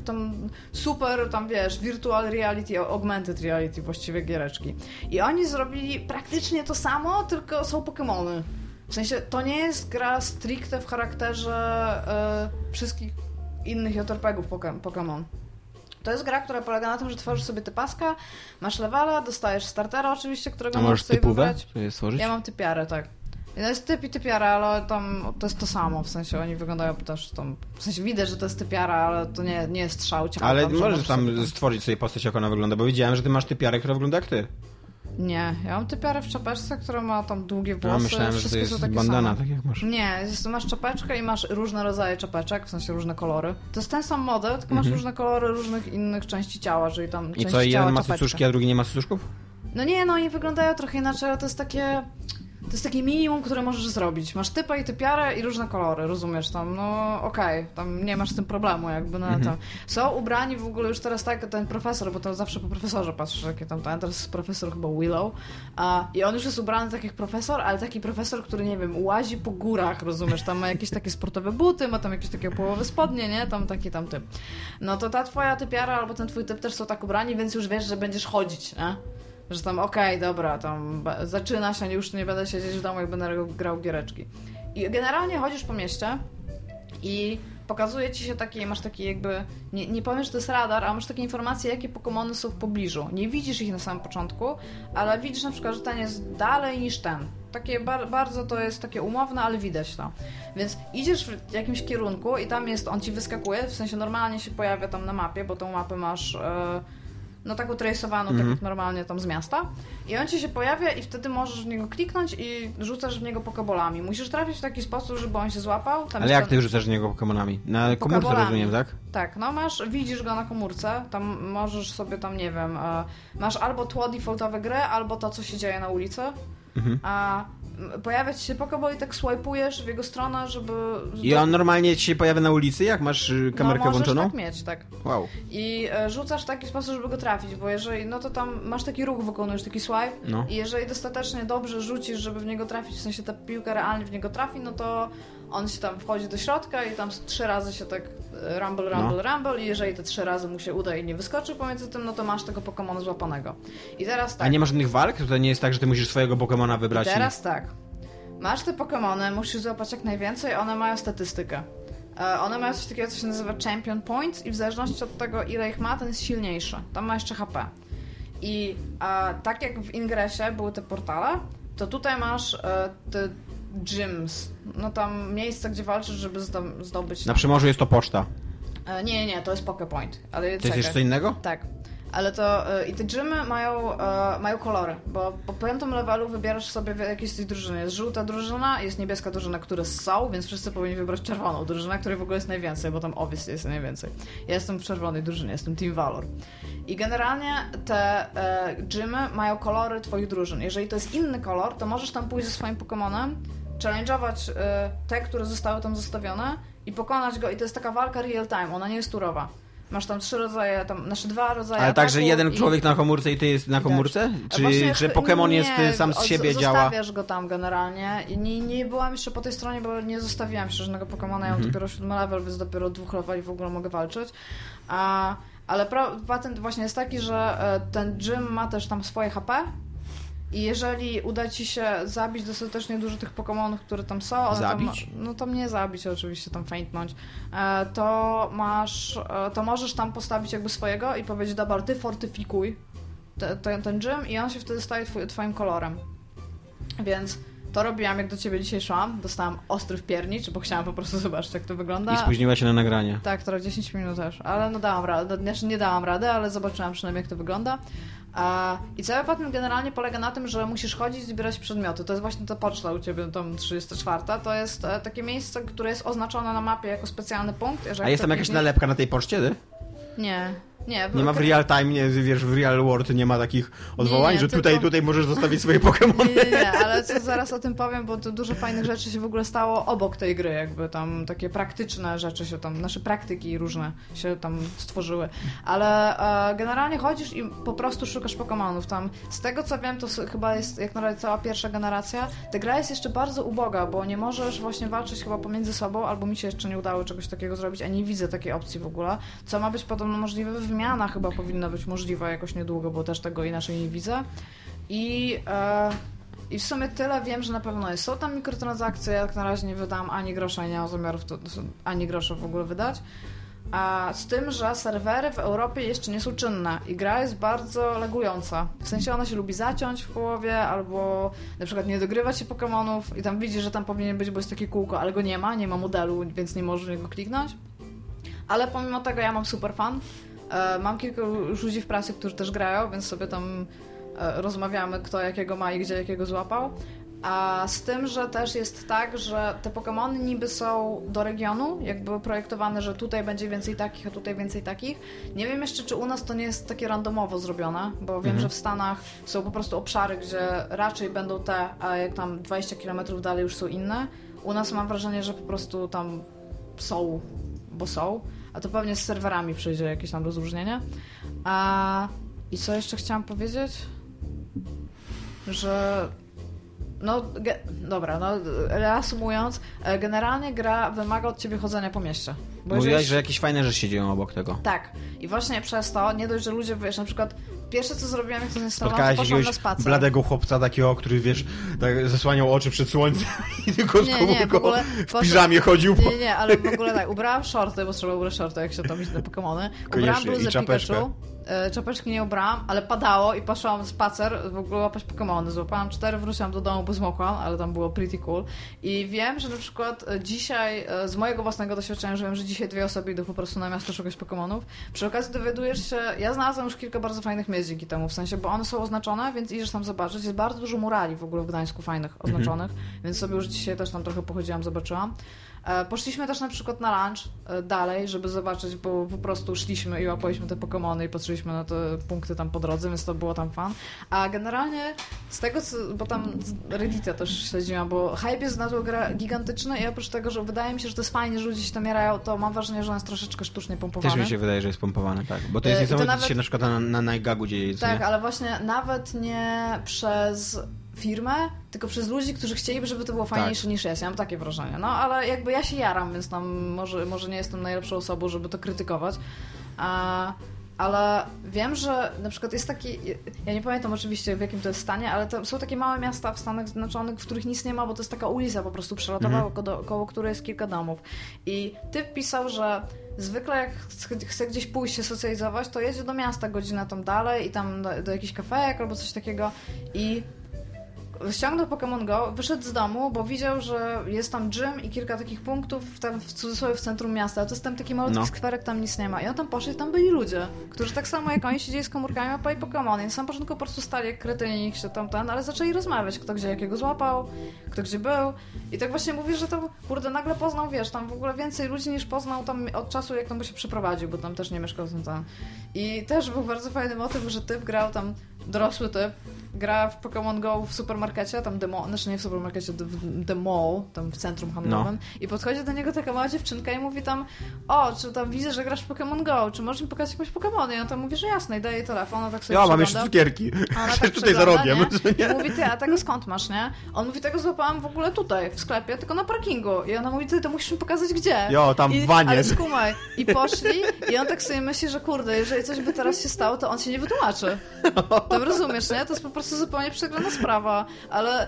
S3: tam super, tam wiesz, virtual reality, augmented reality właściwie giereczki. I oni zrobili praktycznie to samo, tylko są Pokémony. W sensie, to nie jest gra stricte w charakterze e, wszystkich innych JRPG-ów Pokémon. To jest gra, która polega na tym, że tworzysz sobie typaska, masz levela, dostajesz startera oczywiście, którego
S2: A
S3: możesz sobie wybrać.
S2: stworzyć?
S3: Ja mam typiarę, tak. No jest typ i typiara, ale tam to jest to samo, w sensie oni wyglądają też tam, w sensie widać, że to jest typiara, ale to nie, nie jest strzał. ciała,
S2: Ale
S3: tam, że
S2: możesz tam stworzyć sobie postać, jak ona wygląda, bo widziałem, że ty masz typiarę, która wygląda jak ty.
S3: Nie, ja mam typiarę w czapeczce, która ma tam długie włosy,
S2: myślałem, że to
S3: wszystkie
S2: jest
S3: takie
S2: bandana,
S3: same.
S2: tak jak masz.
S3: Nie, jest, masz czapeczkę i masz różne rodzaje czapeczek, w sensie różne kolory. To jest ten sam model, tylko masz różne kolory różnych innych części ciała, czyli tam
S2: Mhm. I co, i jeden ma cycuszki, a drugi nie ma cycuszków?
S3: No nie, no oni wyglądają trochę inaczej, ale to jest takie... to jest takie minimum, które możesz zrobić. Masz typa i typiarę i różne kolory, rozumiesz? Tam, no okej, okay, tam nie masz z tym problemu jakby na mhm. to. Są ubrani w ogóle już teraz tak, ten profesor, bo to zawsze po profesorze patrzysz, jakie tam, ten teraz jest profesor chyba Willow a, i on już jest ubrany tak jak profesor, ale taki profesor, który, nie wiem, łazi po górach, rozumiesz? Tam ma jakieś takie sportowe buty, ma tam jakieś takie połowy spodnie, nie? Tam taki tam typ. No to ta twoja typiara albo ten twój typ też są tak ubrani, więc już wiesz, że będziesz chodzić, nie? Że tam, okej, okay, dobra, tam zaczyna się, już nie będę siedzieć w domu, jak będę grał giereczki. I generalnie chodzisz po mieście i pokazuje ci się taki, masz taki jakby, nie, nie powiem, że to jest radar, ale masz takie informacje, jakie Pokémony są w pobliżu. Nie widzisz ich na samym początku, ale widzisz na przykład, że ten jest dalej niż ten. Takie bar bardzo to jest takie umowne, ale widać to. Więc idziesz w jakimś kierunku i tam jest, on ci wyskakuje, w sensie normalnie się pojawia tam na mapie, bo tą mapę masz... Yy, no tak utrasowaną, tak mhm. jak normalnie tam z miasta. I on ci się pojawia i wtedy możesz w niego kliknąć i rzucasz w niego pokebolami. Musisz trafić w taki sposób, żeby on się złapał.
S2: Tam Ale jak ty rzucasz w niego pokebolami? Na komórce rozumiem, tak?
S3: Tak, no masz, widzisz go na komórce, tam możesz sobie tam, nie wiem, e, masz albo tło defaultowe gry, albo to, co się dzieje na ulicy. Mhm. A pojawia ci się Pokeball i tak swajpujesz w jego stronę, żeby...
S2: I on normalnie ci się pojawia na ulicy, jak masz y, kamerkę
S3: no,
S2: włączoną?
S3: tak mieć, tak.
S2: Wow.
S3: I e, rzucasz w taki sposób, żeby go trafić, bo jeżeli, no to tam masz taki ruch, wykonujesz taki swipe no. i jeżeli dostatecznie dobrze rzucisz, żeby w niego trafić, w sensie ta piłka realnie w niego trafi, no to on się tam wchodzi do środka i tam trzy razy się tak e, rumble, rumble, no. rumble i jeżeli te trzy razy mu się uda i nie wyskoczy pomiędzy tym, no to masz tego Pokemona złapanego. I teraz tak.
S2: A nie masz żadnych walk? To nie jest tak, że ty musisz swojego Pokemona wybrać?
S3: I teraz i... tak. Masz te Pokémony, musisz złapać jak najwięcej, one mają statystykę. E, one mają coś takiego, co się nazywa Champion Points i w zależności od tego, ile ich ma, ten jest silniejszy. Tam ma jeszcze HP. I a, tak jak w Ingresie były te portale, to tutaj masz e, te gyms. No tam miejsca, gdzie walczysz, żeby zdobyć...
S2: Na Przymorzu jest to poczta.
S3: E, nie, nie, to jest Pokepoint. Ale
S2: to jest jeszcze co innego?
S3: Tak ale to y, i te gymy mają, y, mają kolory, bo po piątym levelu wybierasz sobie jakieś z tych drużyny. Jest żółta drużyna, jest niebieska drużyna, które są, więc wszyscy powinni wybrać czerwoną drużynę, której w ogóle jest najwięcej, bo tam obviously jest najwięcej. Ja jestem w czerwonej drużynie, jestem Team Valor. I generalnie te e, gymy mają kolory twoich drużyn. Jeżeli to jest inny kolor, to możesz tam pójść ze swoim Pokémonem, challenge'ować e, te, które zostały tam zostawione i pokonać go i to jest taka walka real time, ona nie jest turowa. Masz tam trzy rodzaje, tam, znaczy dwa rodzaje
S2: Ale tak, że jeden i... człowiek na komórce i ty jest na komórce? Czy Właśnie, że Pokémon jest y, sam z siebie z, działa?
S3: Zostawiasz go tam generalnie. I nie, nie byłam jeszcze po tej stronie, bo nie zostawiłam jeszcze żadnego Pokémona. Ja mam mhm. dopiero siódmy level, więc dopiero dwóch leveli w ogóle mogę walczyć. A, ale patent właśnie jest taki, że e, ten gym ma też tam swoje HP i jeżeli uda ci się zabić dostatecznie dużo tych Pokémonów, które tam są,
S2: zabić?
S3: Tam, no to mnie zabić oczywiście, tam faintnąć, e, to masz, e, to możesz tam postawić jakby swojego i powiedzieć, dobra, ty fortyfikuj te, te, ten gym i on się wtedy staje twój, twoim kolorem. Więc to robiłam, jak do ciebie dzisiaj szłam. Dostałam ostry wpiernicz, bo chciałam po prostu (laughs) zobaczyć, jak to wygląda.
S2: I spóźniła się na nagranie.
S3: Tak, to 10 minut też. Ale no dałam radę. Znaczy nie dałam rady, ale zobaczyłam przynajmniej, jak to wygląda. I cały patent generalnie polega na tym, że musisz chodzić i zbierać przedmioty. To jest właśnie ta poczta u ciebie, tam 34. To jest e, takie miejsce, które jest oznaczone na mapie jako specjalny punkt.
S2: A jest tam jakaś nalepka na tej poczcie, ty?
S3: Nie. Nie,
S2: nie ma w real time, nie, wiesz, w real world nie ma takich odwołań, nie, nie, że tylko... tutaj, tutaj możesz zostawić swoje Pokémony.
S3: Nie, nie, ale co zaraz o tym powiem, bo to dużo fajnych rzeczy się w ogóle stało obok tej gry, jakby tam takie praktyczne rzeczy się tam, nasze praktyki różne się tam stworzyły. Ale e, generalnie chodzisz i po prostu szukasz Pokémonów. Tam z tego co wiem, to chyba jest jak na razie cała pierwsza generacja. Ta gra jest jeszcze bardzo uboga, bo nie możesz właśnie walczyć chyba pomiędzy sobą, albo mi się jeszcze nie udało czegoś takiego zrobić, a nie widzę takiej opcji w ogóle, co ma być podobno możliwe w wymiana chyba powinna być możliwa jakoś niedługo, bo też tego inaczej nie widzę. I, e, i w sumie tyle wiem, że na pewno jest. Są tam mikrotransakcje, jak na razie nie wydam ani grosza, nie mam zamiarów to, ani grosza w ogóle wydać. A z tym, że serwery w Europie jeszcze nie są czynne i gra jest bardzo legująca. W sensie ona się lubi zaciąć w połowie, albo na przykład nie dogrywać się Pokémonów i tam widzi, że tam powinien być, bo jest takie kółko, ale go nie ma, nie ma modelu, więc nie możesz w niego kliknąć. Ale pomimo tego ja mam super fan mam kilku ludzi w pracy, którzy też grają, więc sobie tam e, rozmawiamy, kto jakiego ma i gdzie jakiego złapał. A z tym, że też jest tak, że te Pokémony niby są do regionu, jakby projektowane, że tutaj będzie więcej takich, a tutaj więcej takich. Nie wiem jeszcze, czy u nas to nie jest takie randomowo zrobione, bo wiem,
S2: Mhm.
S3: że w Stanach są po prostu obszary, gdzie raczej będą te, a jak tam 20 km dalej już są inne. U nas mam wrażenie, że po prostu tam są, bo są. A to pewnie z serwerami przyjdzie jakieś tam rozróżnienie. A i co jeszcze chciałam powiedzieć? Że no, dobra, no reasumując, e, generalnie gra wymaga od ciebie chodzenia po mieście. Bo
S2: Mówiłaś,
S3: jeżeli-
S2: że jakieś fajne rzeczy się dzieją obok tego.
S3: Tak. I właśnie przez to, nie dość, że ludzie, wiesz, na przykład pierwsze co zrobiłam, jak to zainstalowałam, to poszłam na spacer.
S2: bladego chłopca takiego, który wiesz, tak zasłaniał oczy przed słońcem (laughs) i tylko z
S3: Nie, nie, w ogóle
S2: w piżamie chodził po...
S3: Nie, nie, ale w ogóle tak, ubrałam shorty, bo trzeba ubrać shorty, jak się tam iść na Pokemony. Ubrałam bluzę. Pikachu. E, Czapeczki nie ubrałam, ale padało i poszłam spacer w ogóle łapać Pokemony. Złapałam cztery, wróciłam do domu, bo zmokłam, ale tam było pretty cool. I wiem, że na przykład e, dzisiaj, e, z mojego własnego doświadczenia, że wiem, że dzisiaj dwie osoby idą po prostu na miasto szukać Pokemonów. Przy okazji dowiadujesz się, ja znalazłam już kilka bardzo fajnych miejsc dzięki temu, w sensie, bo one są oznaczone, więc idziesz tam zobaczyć. Jest bardzo dużo murali w ogóle w Gdańsku fajnych, oznaczonych, więc sobie już dzisiaj też tam trochę pochodziłam, zobaczyłam. E, Poszliśmy też na przykład na lunch e, dalej, żeby zobaczyć, bo po prostu szliśmy i łapaliśmy te Pokemony i patrzyliśmy na te punkty tam po drodze, więc to było tam fan. A generalnie z tego, co, bo tam Reddita też śledziłam, bo hype jest na grę gigantyczny i oprócz tego, że wydaje mi się, że to jest fajnie, że ludzie się tam jarają, to mam wrażenie, że on jest troszeczkę sztucznie pompowany.
S2: Też mi się wydaje, że jest pompowane, tak. Bo to
S3: E,
S2: jest
S3: to
S2: niesamowite,
S3: nawet-
S2: się na przykład na, na Najgagu dzieje,
S3: Tak,
S2: nie?
S3: ale właśnie nawet nie przez firmę, tylko przez ludzi, którzy chcieliby, żeby to było fajniejsze
S2: Tak.
S3: niż jest. Ja mam takie wrażenie. No, ale jakby ja się jaram, więc tam może, może nie jestem najlepszą osobą, żeby to krytykować. A, ale wiem, że na przykład jest taki, ja nie pamiętam oczywiście w jakim to jest stanie, ale to są takie małe miasta w Stanach Zjednoczonych, w których nic nie ma, bo to jest taka ulica po prostu przelatowa,
S2: Mhm.
S3: koło, koło której jest kilka domów. I typ pisał, że zwykle jak ch- chce gdzieś pójść się socjalizować, to jedzie do miasta godzinę tam dalej i tam do, do jakichś kafejek albo coś takiego i ściągnął Pokémon Go, wyszedł z domu, bo widział, że jest tam gym i kilka takich punktów tam w cudzysłowie w centrum miasta, a to jest tam taki malutki
S2: No.
S3: skwerek, tam nic nie ma. I on tam poszedł i tam byli ludzie, którzy tak samo jak oni siedzieli z komórkami, łapali Pokémony. I na początku po prostu stali jak kretyni, się tam ten, ale zaczęli rozmawiać, kto gdzie jakiego złapał, kto gdzie był. I tak właśnie mówisz, że to, kurde, nagle poznał, wiesz, tam w ogóle więcej ludzi niż poznał tam od czasu, jak tam by się przeprowadził, bo tam też nie mieszkał ten, ten. I też był bardzo fajny motyw, że typ grał tam, dorosły typ, gra w Pokémon Go w supermarkecie, tam demo, znaczy nie w supermarkecie, w The Mall, tam w centrum handlowym i podchodzi do niego taka mała dziewczynka i mówi tam o, czy tam widzę, że grasz w Pokémon Go, czy możesz mi pokazać jakieś Pokémony? I on tam mówi, że jasne i daje telefon, a tak sobie
S2: Ja mam jeszcze cukierki.
S3: Ona (laughs) tak
S2: tutaj za rogiem.
S3: nie? I mówi, ty, a tego skąd masz, nie? On mówi, tego złapałam w ogóle tutaj, w sklepie, tylko na parkingu. I ona mówi, ty, to musisz mi pokazać gdzie.
S2: Jo, tam w wanie.
S3: Ale skumaj. I poszli i on tak sobie myśli, że kurde, jeżeli coś by teraz się stało, to on się nie wytłumaczy. To (laughs) rozumiesz, nie? To jest po prostu zupełnie przegrana sprawa, ale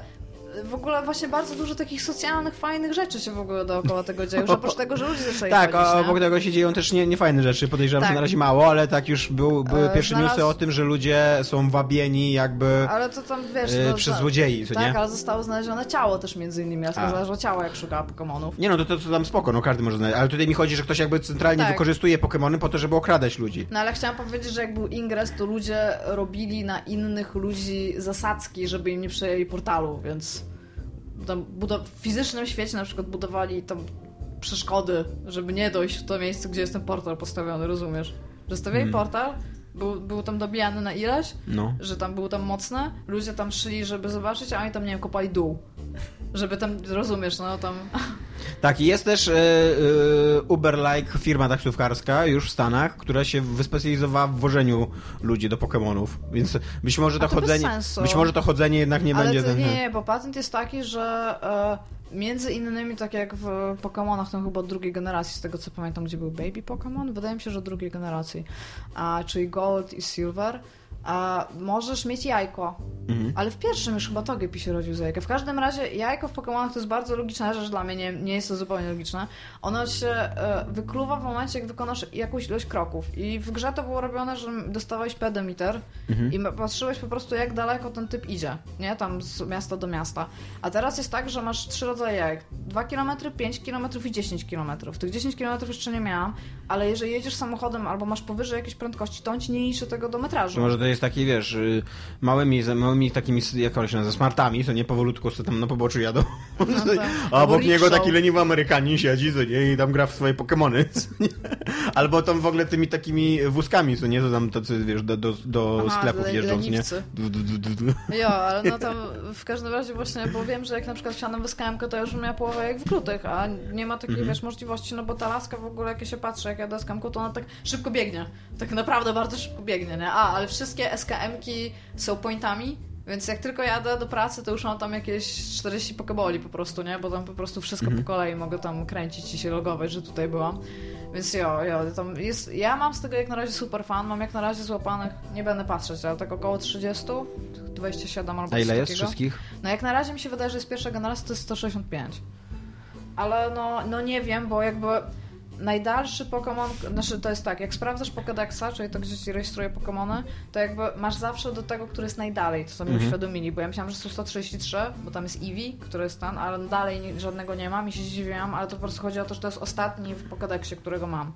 S3: w ogóle właśnie bardzo dużo takich socjalnych, fajnych rzeczy się w ogóle dookoła tego dzieje, już oprócz tego, że ludzie zaczęli
S2: Tak,
S3: chodzić, nie?
S2: obok tego się dzieją też nie, niefajne rzeczy. Podejrzewam,
S3: Tak.
S2: że na razie mało, ale tak już był, były
S3: E,
S2: pierwsze
S3: znalazł-
S2: newsy o tym, że ludzie są wabieni jakby
S3: Ale to tam, wiesz...
S2: e,
S3: no,
S2: przez złodziei, co
S3: Tak,
S2: nie?
S3: ale zostało znalezione ciało też między innymi, a
S2: A.
S3: znalazło ciało, jak szukała Pokemonów.
S2: Nie no, to, to, to tam spoko, no każdy może znaleźć. Ale tutaj mi chodzi, że ktoś jakby centralnie
S3: Tak.
S2: wykorzystuje Pokemony po to, żeby okradać ludzi.
S3: No ale chciałam powiedzieć, że jak był ingres, to ludzie robili na innych ludzi zasadzki, żeby im nie przejęli portalu, więc tam w fizycznym świecie na przykład budowali tam przeszkody, żeby nie dojść w to miejsce, gdzie jest ten portal postawiony, rozumiesz? Że stawiali
S2: Hmm.
S3: portal, był, był tam dobijany na ileś,
S2: No.
S3: że tam był tam mocny, ludzie tam szli, żeby zobaczyć, a oni tam, nie wiem, kopali dół. Żeby tam, rozumiesz, no tam...
S2: Tak, i jest też e, e, Uber-like firma taksówkarska już w Stanach, która się wyspecjalizowała w wożeniu ludzi do Pokemonów. Więc być może to,
S3: to
S2: chodzenie. Być może to chodzenie jednak nie
S3: Ale
S2: będzie.
S3: to,
S2: ten-
S3: nie, nie, bo patent jest taki, że e, między innymi, tak jak w Pokémonach, to chyba od drugiej generacji, z tego co pamiętam, gdzie był Baby Pokémon, wydaje mi się, że drugiej generacji, a, czyli Gold i Silver, a możesz mieć jajko.
S2: Mhm.
S3: Ale w pierwszym już chyba Togepi się rodził z jajka. W każdym razie jajko w Pokémonach to jest bardzo logiczna rzecz dla mnie, nie, nie jest to zupełnie logiczne. Ono się e, wykluwa w momencie, jak wykonasz jakąś ilość kroków. I w grze to było robione, że dostawałeś pedometer
S2: Mhm.
S3: i patrzyłeś po prostu, jak daleko ten typ idzie, nie? Tam z miasta do miasta. A teraz jest tak, że masz trzy rodzaje jajek. 2 km, 5 km i 10 km. Tych 10 km jeszcze nie miałam, ale jeżeli jedziesz samochodem albo masz powyżej jakiejś prędkości, to on ci nie liczy tego do metrażu.
S2: To może to jest takie, wiesz, y, małymi, małymi takimi, jak one się nazywa, smartami, co nie powolutku sobie tam na poboczu jadą.
S3: No (laughs) tak.
S2: A obok niego taki leniwy Amerykanin siedzi, co nie, i tam gra w swoje Pokemony. (laughs) co nie? Albo tam w ogóle tymi takimi wózkami, co nie, to tam tacy, wiesz, do, do, do
S3: Aha,
S2: sklepów
S3: le-
S2: jeżdżą, co nie. Du, du, du.
S3: Jo, ale no (laughs) tam w każdym razie właśnie, bo wiem, że jak na przykład wsiadam w SKM, to już miała połowę jak w glutych, a nie ma takiej,
S2: Mhm.
S3: wiesz, możliwości, no bo ta laska w ogóle, jak ja się patrzę, jak jadę SKM, to ona tak szybko biegnie. Tak naprawdę bardzo szybko biegnie, nie? A, ale wszystkie SKM-ki są pointami, więc jak tylko jadę do pracy, to już mam tam jakieś 40 pokeboli po prostu, nie? Bo tam po prostu wszystko
S2: Mhm.
S3: po kolei mogę tam kręcić i się logować, że tutaj byłam. Więc jo, jo, tam jest, ja mam z tego jak na razie super fan, mam jak na razie złapanych, nie będę patrzeć, ale tak około 30, 27 albo
S2: A ile jest
S3: takiego.
S2: wszystkich?
S3: No jak na razie mi się wydaje, że jest pierwsza generacja to jest 165. Ale no, no nie wiem, bo jakby najdalszy Pokémon, znaczy to jest tak, jak sprawdzasz Pokédexa, czyli to gdzie ci rejestruje Pokémony, to jakby masz zawsze do tego, który jest najdalej, to co mi
S2: Mhm.
S3: uświadomili, bo ja myślałam, że są 133, bo tam jest Eevee, który jest ten, ale dalej żadnego nie mam i się zdziwiłam, ale to po prostu chodzi o to, że to jest ostatni w Pokédexie, którego mam.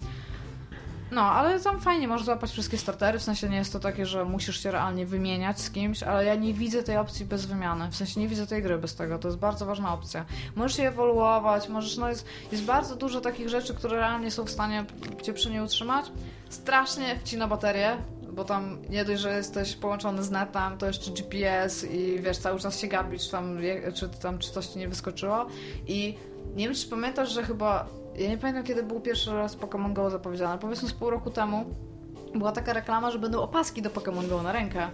S3: No, ale tam fajnie, możesz złapać wszystkie startery, w sensie nie jest to takie, że musisz się realnie wymieniać z kimś, ale ja nie widzę tej opcji bez wymiany, w sensie nie widzę tej gry bez tego, to jest bardzo ważna opcja. Możesz je ewoluować, możesz, no jest, jest bardzo dużo takich rzeczy, które realnie są w stanie cię przy niej utrzymać. Strasznie wcina baterię, bo tam nie dość, że jesteś połączony z netem, to jeszcze GPS i wiesz, cały czas się gapi, czy tam, czy tam czy coś ci nie wyskoczyło i nie wiem, czy pamiętasz, że chyba ja nie pamiętam, kiedy był pierwszy raz Pokémon Go zapowiedziany. Powiedzmy z pół roku temu była taka reklama, że będą opaski do Pokémon Go na rękę.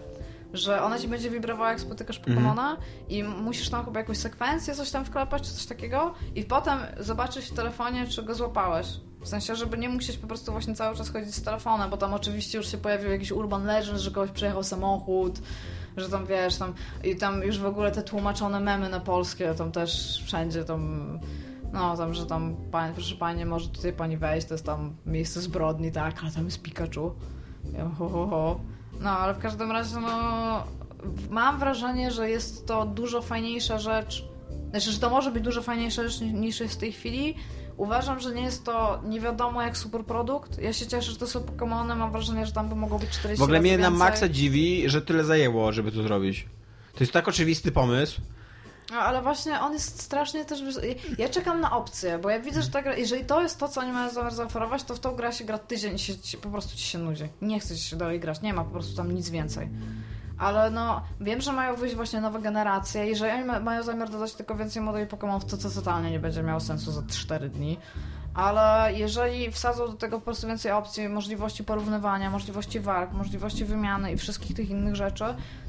S3: Że ona ci będzie wibrowała, jak spotykasz Pokémona i musisz tam chyba jakąś sekwencję coś tam wklepać, czy coś takiego i potem zobaczyć w telefonie, czy go złapałeś. W sensie, żeby nie musieć po prostu właśnie cały czas chodzić z telefonem, bo tam oczywiście już się pojawił jakiś urban legend, że kogoś przejechał samochód, że tam wiesz, tam i tam już w ogóle te tłumaczone memy na polskie, tam też wszędzie tam no, tam, że tam, pani, proszę pani, może tutaj pani wejść, to jest tam miejsce zbrodni, tak, ale tam jest Pikachu. Ja, ho, ho, ho. No, ale w każdym razie, no, mam wrażenie, że jest to dużo fajniejsza rzecz, znaczy, że to może być dużo fajniejsza rzecz ni- niż jest w tej chwili. Uważam, że nie jest to nie wiadomo jak super produkt. Ja się cieszę, że to są Pokémony, mam wrażenie, że tam by mogło być 40
S2: W ogóle mnie na maksa dziwi, że tyle zajęło, żeby to zrobić. To jest tak oczywisty pomysł.
S3: No, ale właśnie on jest strasznie też... Ja czekam na opcję, bo ja widzę, że ta gra... Jeżeli to jest to, co oni mają zamiar zaoferować, to w tą grę się gra tydzień i się, po prostu ci się nudzi. Nie chce się dalej grać, nie ma po prostu tam nic więcej. Ale no, wiem, że mają wyjść właśnie nowe generacje. Jeżeli oni ma, mają zamiar dodać tylko więcej modeli Pokémon, to to totalnie nie będzie miało sensu za 4 dni. Ale jeżeli wsadzą do tego po prostu więcej opcji, możliwości porównywania, możliwości walk, możliwości wymiany i wszystkich tych innych rzeczy,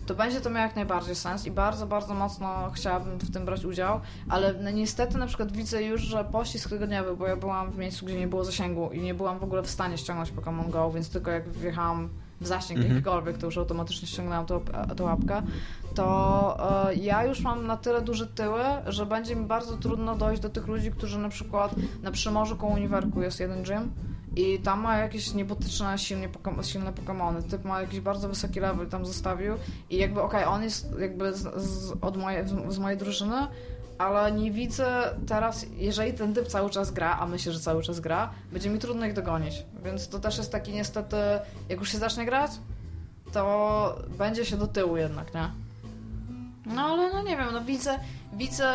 S3: to będzie to miało jak najbardziej sens i bardzo, bardzo mocno chciałabym w tym brać udział, ale no niestety na przykład widzę już, że pościsk tygodniowy, bo ja byłam w miejscu, gdzie nie było zasięgu i nie byłam w ogóle w stanie ściągnąć Pokémon Go, więc tylko jak wjechałam w zasięg
S2: Mhm.
S3: jakikolwiek, to już automatycznie ściągnęłam tą, tą łapkę, to e, ja już mam na tyle duże tyły, że będzie mi bardzo trudno dojść do tych ludzi, którzy na przykład na Przymorzu koło Uniwerku jest jeden gym i tam ma jakieś niebotyczne silnie poko- silne Pokemony. Typ ma jakiś bardzo wysoki level tam zostawił i jakby okej, on jest jakby z, z, od moje, z, z mojej drużyny, ale nie widzę teraz, jeżeli ten typ cały czas gra, a myślę, że cały czas gra, będzie mi trudno ich dogonić. Więc to też jest taki niestety, jak już się zacznie grać, to będzie się do tyłu jednak, nie? No ale no nie wiem, no widzę, widzę,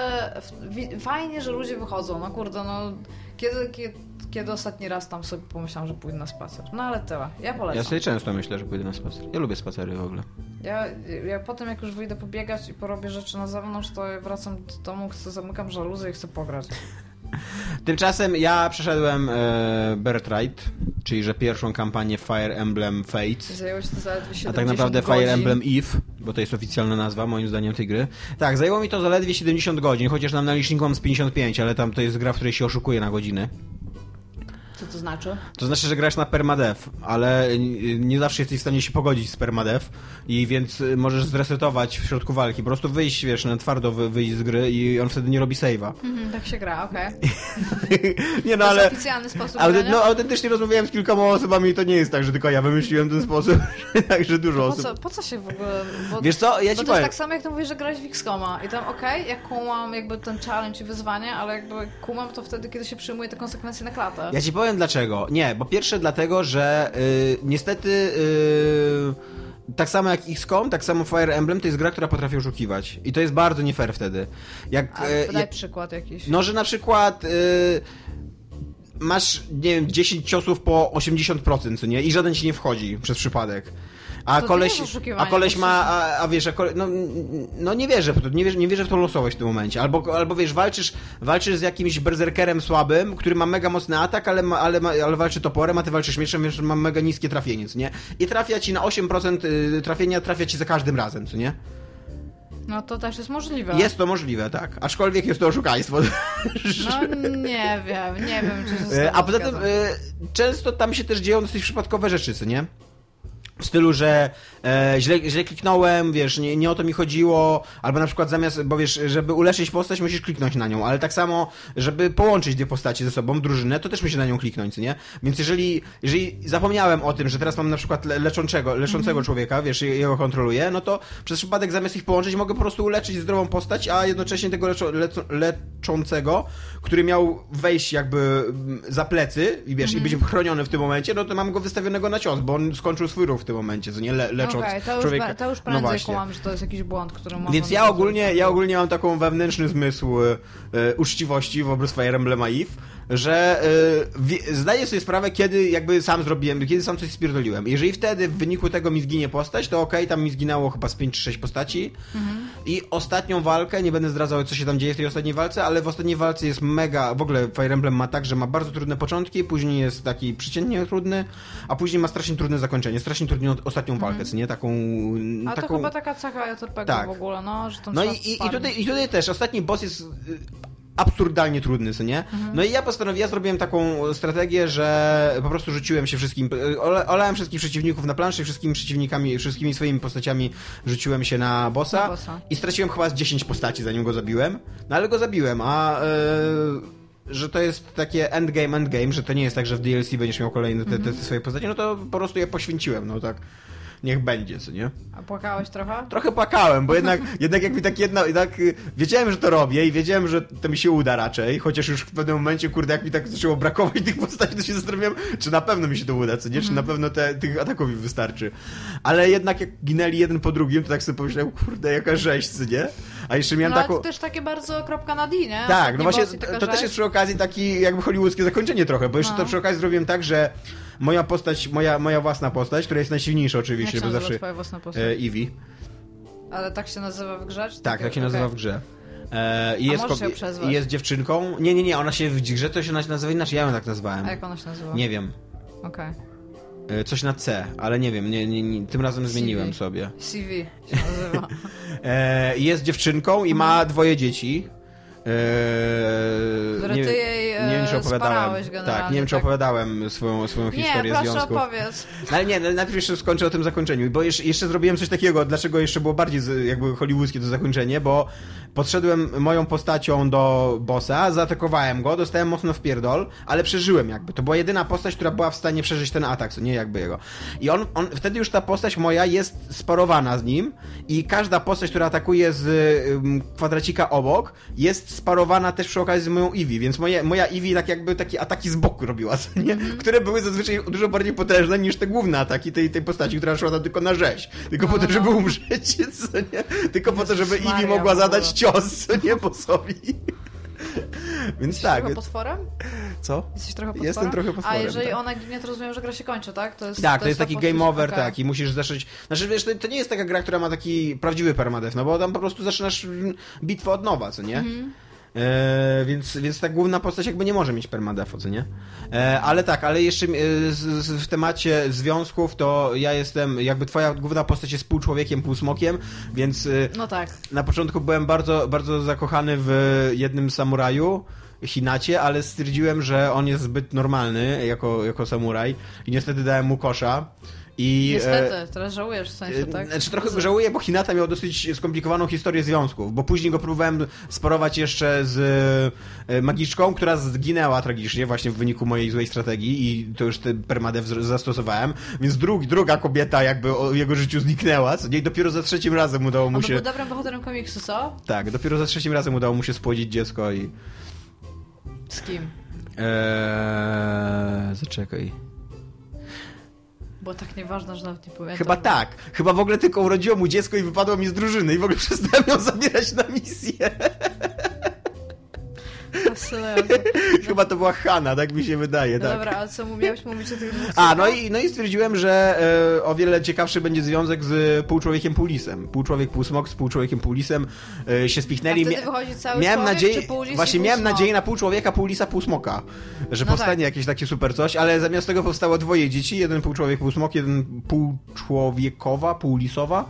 S3: wi, fajnie, że ludzie wychodzą, no kurde, no kiedy, kiedy, kiedy ostatni raz tam sobie pomyślałam, że pójdę na spacer? No ale tyle, ja polecam.
S2: Ja sobie często myślę, że pójdę na spacer. Ja lubię spacery w ogóle.
S3: Ja, ja potem jak już wyjdę pobiegać i porobię rzeczy na zewnątrz, to wracam do domu, chcę, zamykam żaluzę i chcę pograć. (laughs)
S2: Tymczasem ja przeszedłem e, Birthright, czyli że pierwszą kampanię Fire Emblem Fates.
S3: Zajęło się to zaledwie 70
S2: A tak naprawdę
S3: godzin.
S2: Fire Emblem Eve, bo to jest oficjalna nazwa moim zdaniem tej gry. Tak, zajęło mi to zaledwie 70 godzin, chociaż nam na liczniku mam z 55, ale tam to jest gra, w której się oszukuje na godziny.
S3: Co to znaczy?
S2: To znaczy, że grasz na permadev, ale nie zawsze jesteś w stanie się pogodzić z permadev i więc y, możesz zresetować w środku walki. Po prostu wyjść, wiesz, na twardo wy- wyjść z gry i on wtedy nie robi save'a.
S3: Mhm, tak się gra, okej. (laughs)
S2: Nie no,
S3: To
S2: ale...
S3: jest oficjalny sposób grania?
S2: no, autentycznie rozmawiałem z kilkoma osobami i to nie jest tak, że tylko ja wymyśliłem ten sposób, (laughs) także dużo
S3: Po
S2: osób.
S3: co, po co się w ogóle... Bo,
S2: Wiesz co, ja ci
S3: to
S2: powiem.
S3: jest tak samo, jak ty mówisz, że grałeś w XCOMa i tam okej, jak kumam jakby ten challenge i wyzwanie, ale jakby kumam to wtedy, kiedy się przyjmuje te konsekwencje na klatę.
S2: Ja ci powiem dlaczego. Nie, bo pierwsze dlatego, że y, niestety y, tak samo jak XCOM, tak samo Fire Emblem to jest gra, która potrafi oszukiwać. I to jest bardzo nie fair wtedy. Jak,
S3: A
S2: e,
S3: daj
S2: jak,
S3: przykład jakiś.
S2: no, że na przykład... y, Masz, nie wiem, 10 ciosów po 80%, co nie? I żaden ci nie wchodzi przez przypadek. A
S3: To
S2: koleś, a koleś ma, a, a wiesz, a kole, no, no nie wierzę, w to, nie wierzę, nie wierzę w tą losowość w tym momencie. Albo, albo wiesz, walczysz, walczysz z jakimś berserkerem słabym, który ma mega mocny atak, ale, ma, ale, ma, ale walczy toporem, a ty walczysz mieczem, wiesz, ma mega niskie trafienie, co nie? I trafia ci na 8% y, trafienia, trafia ci za każdym razem, co nie?
S3: No to też jest możliwe.
S2: Jest to możliwe, tak. Aczkolwiek jest to oszukaństwo.
S3: No nie wiem, nie wiem, czy się (laughs) tobą
S2: A poza tym e, często tam się też dzieją dosyć przypadkowe rzeczy, co nie? W stylu, że e, źle, źle kliknąłem, wiesz, nie, nie o to mi chodziło, albo na przykład zamiast, bo wiesz, żeby uleczyć postać, musisz kliknąć na nią, ale tak samo, żeby połączyć dwie postacie ze sobą, drużynę, to też musi na nią kliknąć, nie? Więc jeżeli, jeżeli zapomniałem o tym, że teraz mam na przykład le, leczącego, leczącego człowieka, wiesz, jego kontroluję, no to przez przypadek zamiast ich połączyć mogę po prostu uleczyć zdrową postać, a jednocześnie tego leczo, leco, leczącego, który miał wejść jakby mm, za plecy i wiesz, i być chroniony w tym momencie, no to mam go wystawionego na cios, bo on skończył swój ruch w tym momencie, co nie le, lecząc
S3: Okej, to, już,
S2: człowieka.
S3: ba- to już
S2: no
S3: prędzej
S2: właśnie.
S3: kłam, że to jest jakiś błąd, który mogą
S2: Więc ja ogólnie, ja ogólnie mam taką wewnętrzny zmysł e, uczciwości wobec Fire Emblem Eve, że wie, zdaję sobie sprawę, kiedy jakby sam zrobiłem, kiedy sam coś spierdoliłem. Jeżeli wtedy w wyniku tego mi zginie postać, to okej, tam mi zginęło chyba z 5 czy 6 postaci. I ostatnią walkę, nie będę zdradzał, co się tam dzieje w tej ostatniej walce, ale w ostatniej walce jest mega, w ogóle Fire Emblem ma tak, że ma bardzo trudne początki, później jest taki przeciętnie trudny, a później ma strasznie trudne zakończenie, strasznie trudną ostatnią walkę, co nie? Taką...
S3: A
S2: taką...
S3: to chyba taka cecha JRPG
S2: Tak.
S3: w ogóle, no, że tam
S2: No i, i, i, tutaj, i tutaj też ostatni boss jest y, absurdalnie trudny, co nie? No i ja postanowiłem, ja zrobiłem taką strategię, że po prostu rzuciłem się wszystkim, y, ole, olałem wszystkich przeciwników na planszy, wszystkimi przeciwnikami, wszystkimi swoimi postaciami rzuciłem się na bossa,
S3: Na bossa.
S2: i straciłem chyba z 10 postaci, zanim go zabiłem. No ale go zabiłem, a... y, że to jest takie endgame, endgame, że to nie jest tak, że w DLC będziesz miał kolejne te, te, te swoje postacie, no to po prostu je poświęciłem, no tak. Niech będzie, co nie?
S3: A płakałeś trochę?
S2: Trochę płakałem, bo jednak, (laughs) jednak jak mi tak jedna, jednak y, wiedziałem, że to robię i wiedziałem, że to mi się uda raczej, chociaż już w pewnym momencie, kurde, jak mi tak zaczęło brakować tych postaci, to się zastanawiałem, czy na pewno mi się to uda, co nie? Czy na pewno te, tych ataków mi wystarczy. Ale jednak jak ginęli jeden po drugim, to tak sobie pomyślałem, kurde, jaka rzeź, co nie? A jeszcze miałem
S3: No
S2: taką...
S3: to też takie bardzo kropka na D, nie?
S2: Tak, no właśnie to, to też jest przy okazji taki jakby hollywoodzkie zakończenie trochę, bo jeszcze
S3: No.
S2: to przy okazji zrobiłem tak, że moja postać, moja, moja własna postać, która jest najsilniejsza
S3: Jak
S2: oczywiście,
S3: się
S2: bo zawsze
S3: twoja własna postać?
S2: e, Eevee.
S3: Ale tak się nazywa w grze? czy
S2: Tak, tak się
S3: okej.
S2: nazywa w grze. E, i
S3: A
S2: jest, ko- jest dziewczynką. Nie, nie, nie, ona się w grze to się nazywa inaczej, ja ją tak nazwałem.
S3: A jak ona się nazywa?
S2: Nie wiem.
S3: Okej.
S2: E, coś na C, ale nie wiem, nie, nie, nie, tym razem
S3: CV.
S2: zmieniłem sobie.
S3: CV się nazywa. (laughs)
S2: E, jest dziewczynką i ma dwoje dzieci. E,
S3: Które ty jej, e,
S2: nie wiem, czy opowiadałem. Tak, nie wiem, czy
S3: tak?
S2: opowiadałem swoją, swoją
S3: nie,
S2: historię
S3: proszę
S2: związków.
S3: opowiedz.
S2: No ale nie, no, najpierw jeszcze skończę o tym zakończeniu, bo jeszcze, jeszcze zrobiłem coś takiego, dlaczego jeszcze było bardziej jakby hollywoodzkie to zakończenie, bo podszedłem moją postacią do bossa, zaatakowałem go, dostałem mocno w pierdol, ale przeżyłem jakby. To była jedyna postać, która była w stanie przeżyć ten atak, co nie jakby jego. I on, on wtedy już ta postać moja jest sparowana z nim i każda postać, która atakuje z kwadracika obok, jest sparowana też przy okazji z moją Eevee, więc moje, moja Eevee tak jakby takie ataki z boku robiła, nie? które były zazwyczaj dużo bardziej potężne niż te główne ataki tej, tej postaci, która szła tam tylko na rzeź. Tylko po to, żeby umrzeć, co nie? Tylko po to, żeby Eevee mogła zadać cios, co nie? Bossowi. (laughs) Więc tak,
S3: Trochę
S2: więc,
S3: potworem?
S2: co?
S3: Jesteś trochę potworem?
S2: Jestem trochę potworem,
S3: A jeżeli
S2: tak.
S3: ona ginie, to rozumiem, że gra się kończy, tak? To jest,
S2: Tak, to jest
S3: ta
S2: taki game over,
S3: okej.
S2: tak, i musisz zacząć... Znaczy, wiesz, to, to nie jest taka gra, która ma taki prawdziwy permadeath, no bo tam po prostu zaczynasz bitwę od nowa, co nie?
S3: Mhm.
S2: E, więc, więc ta główna postać jakby nie może mieć permadeathu, co nie? E, ale tak, ale jeszcze e, z, z, w temacie związków, to ja jestem, jakby twoja główna postać jest pół człowiekiem, pół smokiem, więc e,
S3: No tak.
S2: na początku byłem bardzo, bardzo zakochany w jednym samuraju, Hinacie, ale stwierdziłem, że on jest zbyt normalny jako, jako samuraj i niestety dałem mu kosza. I, e,
S3: Niestety, teraz żałujesz w sensie, tak?
S2: Znaczy trochę żałuję, bo Hinata miał dosyć skomplikowaną historię związków, bo później go próbowałem sparować jeszcze z e, magiczką, która zginęła tragicznie właśnie w wyniku mojej złej strategii i to już ten permadev zastosowałem, więc drugi, druga kobieta jakby o jego życiu zniknęła, co nie, i dopiero za trzecim razem udało mu
S3: On
S2: się...
S3: był dobrym bohaterem komiksu, co?
S2: Tak, dopiero za trzecim razem udało mu się spłodzić dziecko i...
S3: Z kim?
S2: Eee, zaczekaj.
S3: Było tak nieważne, że nawet nie pamiętam.
S2: Chyba tak. Chyba w ogóle tylko urodziło mu dziecko i wypadło mi z drużyny i w ogóle (laughs) przestałem ją zabierać na misję.
S3: Fascynujące. (laughs)
S2: Chyba to była Hanna, tak mi się wydaje,
S3: No
S2: tak.
S3: dobra, a co miałeś mówić o tych dwóch
S2: A, no i, no i stwierdziłem, że e, o wiele ciekawszy będzie związek z półczłowiekiem, półlisem. Półczłowiek, półsmok z półczłowiekiem, półlisem e, się
S3: A
S2: spichnęli.
S3: wtedy
S2: Mia-
S3: wychodzi cały
S2: Miałem
S3: człowiek,
S2: nadzieję,
S3: czy pół lis
S2: właśnie
S3: pół
S2: miałem
S3: smok?
S2: nadzieję na pół człowieka, pół lisa, pół smoka, że
S3: No
S2: powstanie
S3: tak.
S2: jakieś takie super coś, ale zamiast tego powstało dwoje dzieci, jeden pół człowiek, pół smok, jeden pół człowiekowa, pół lisowa,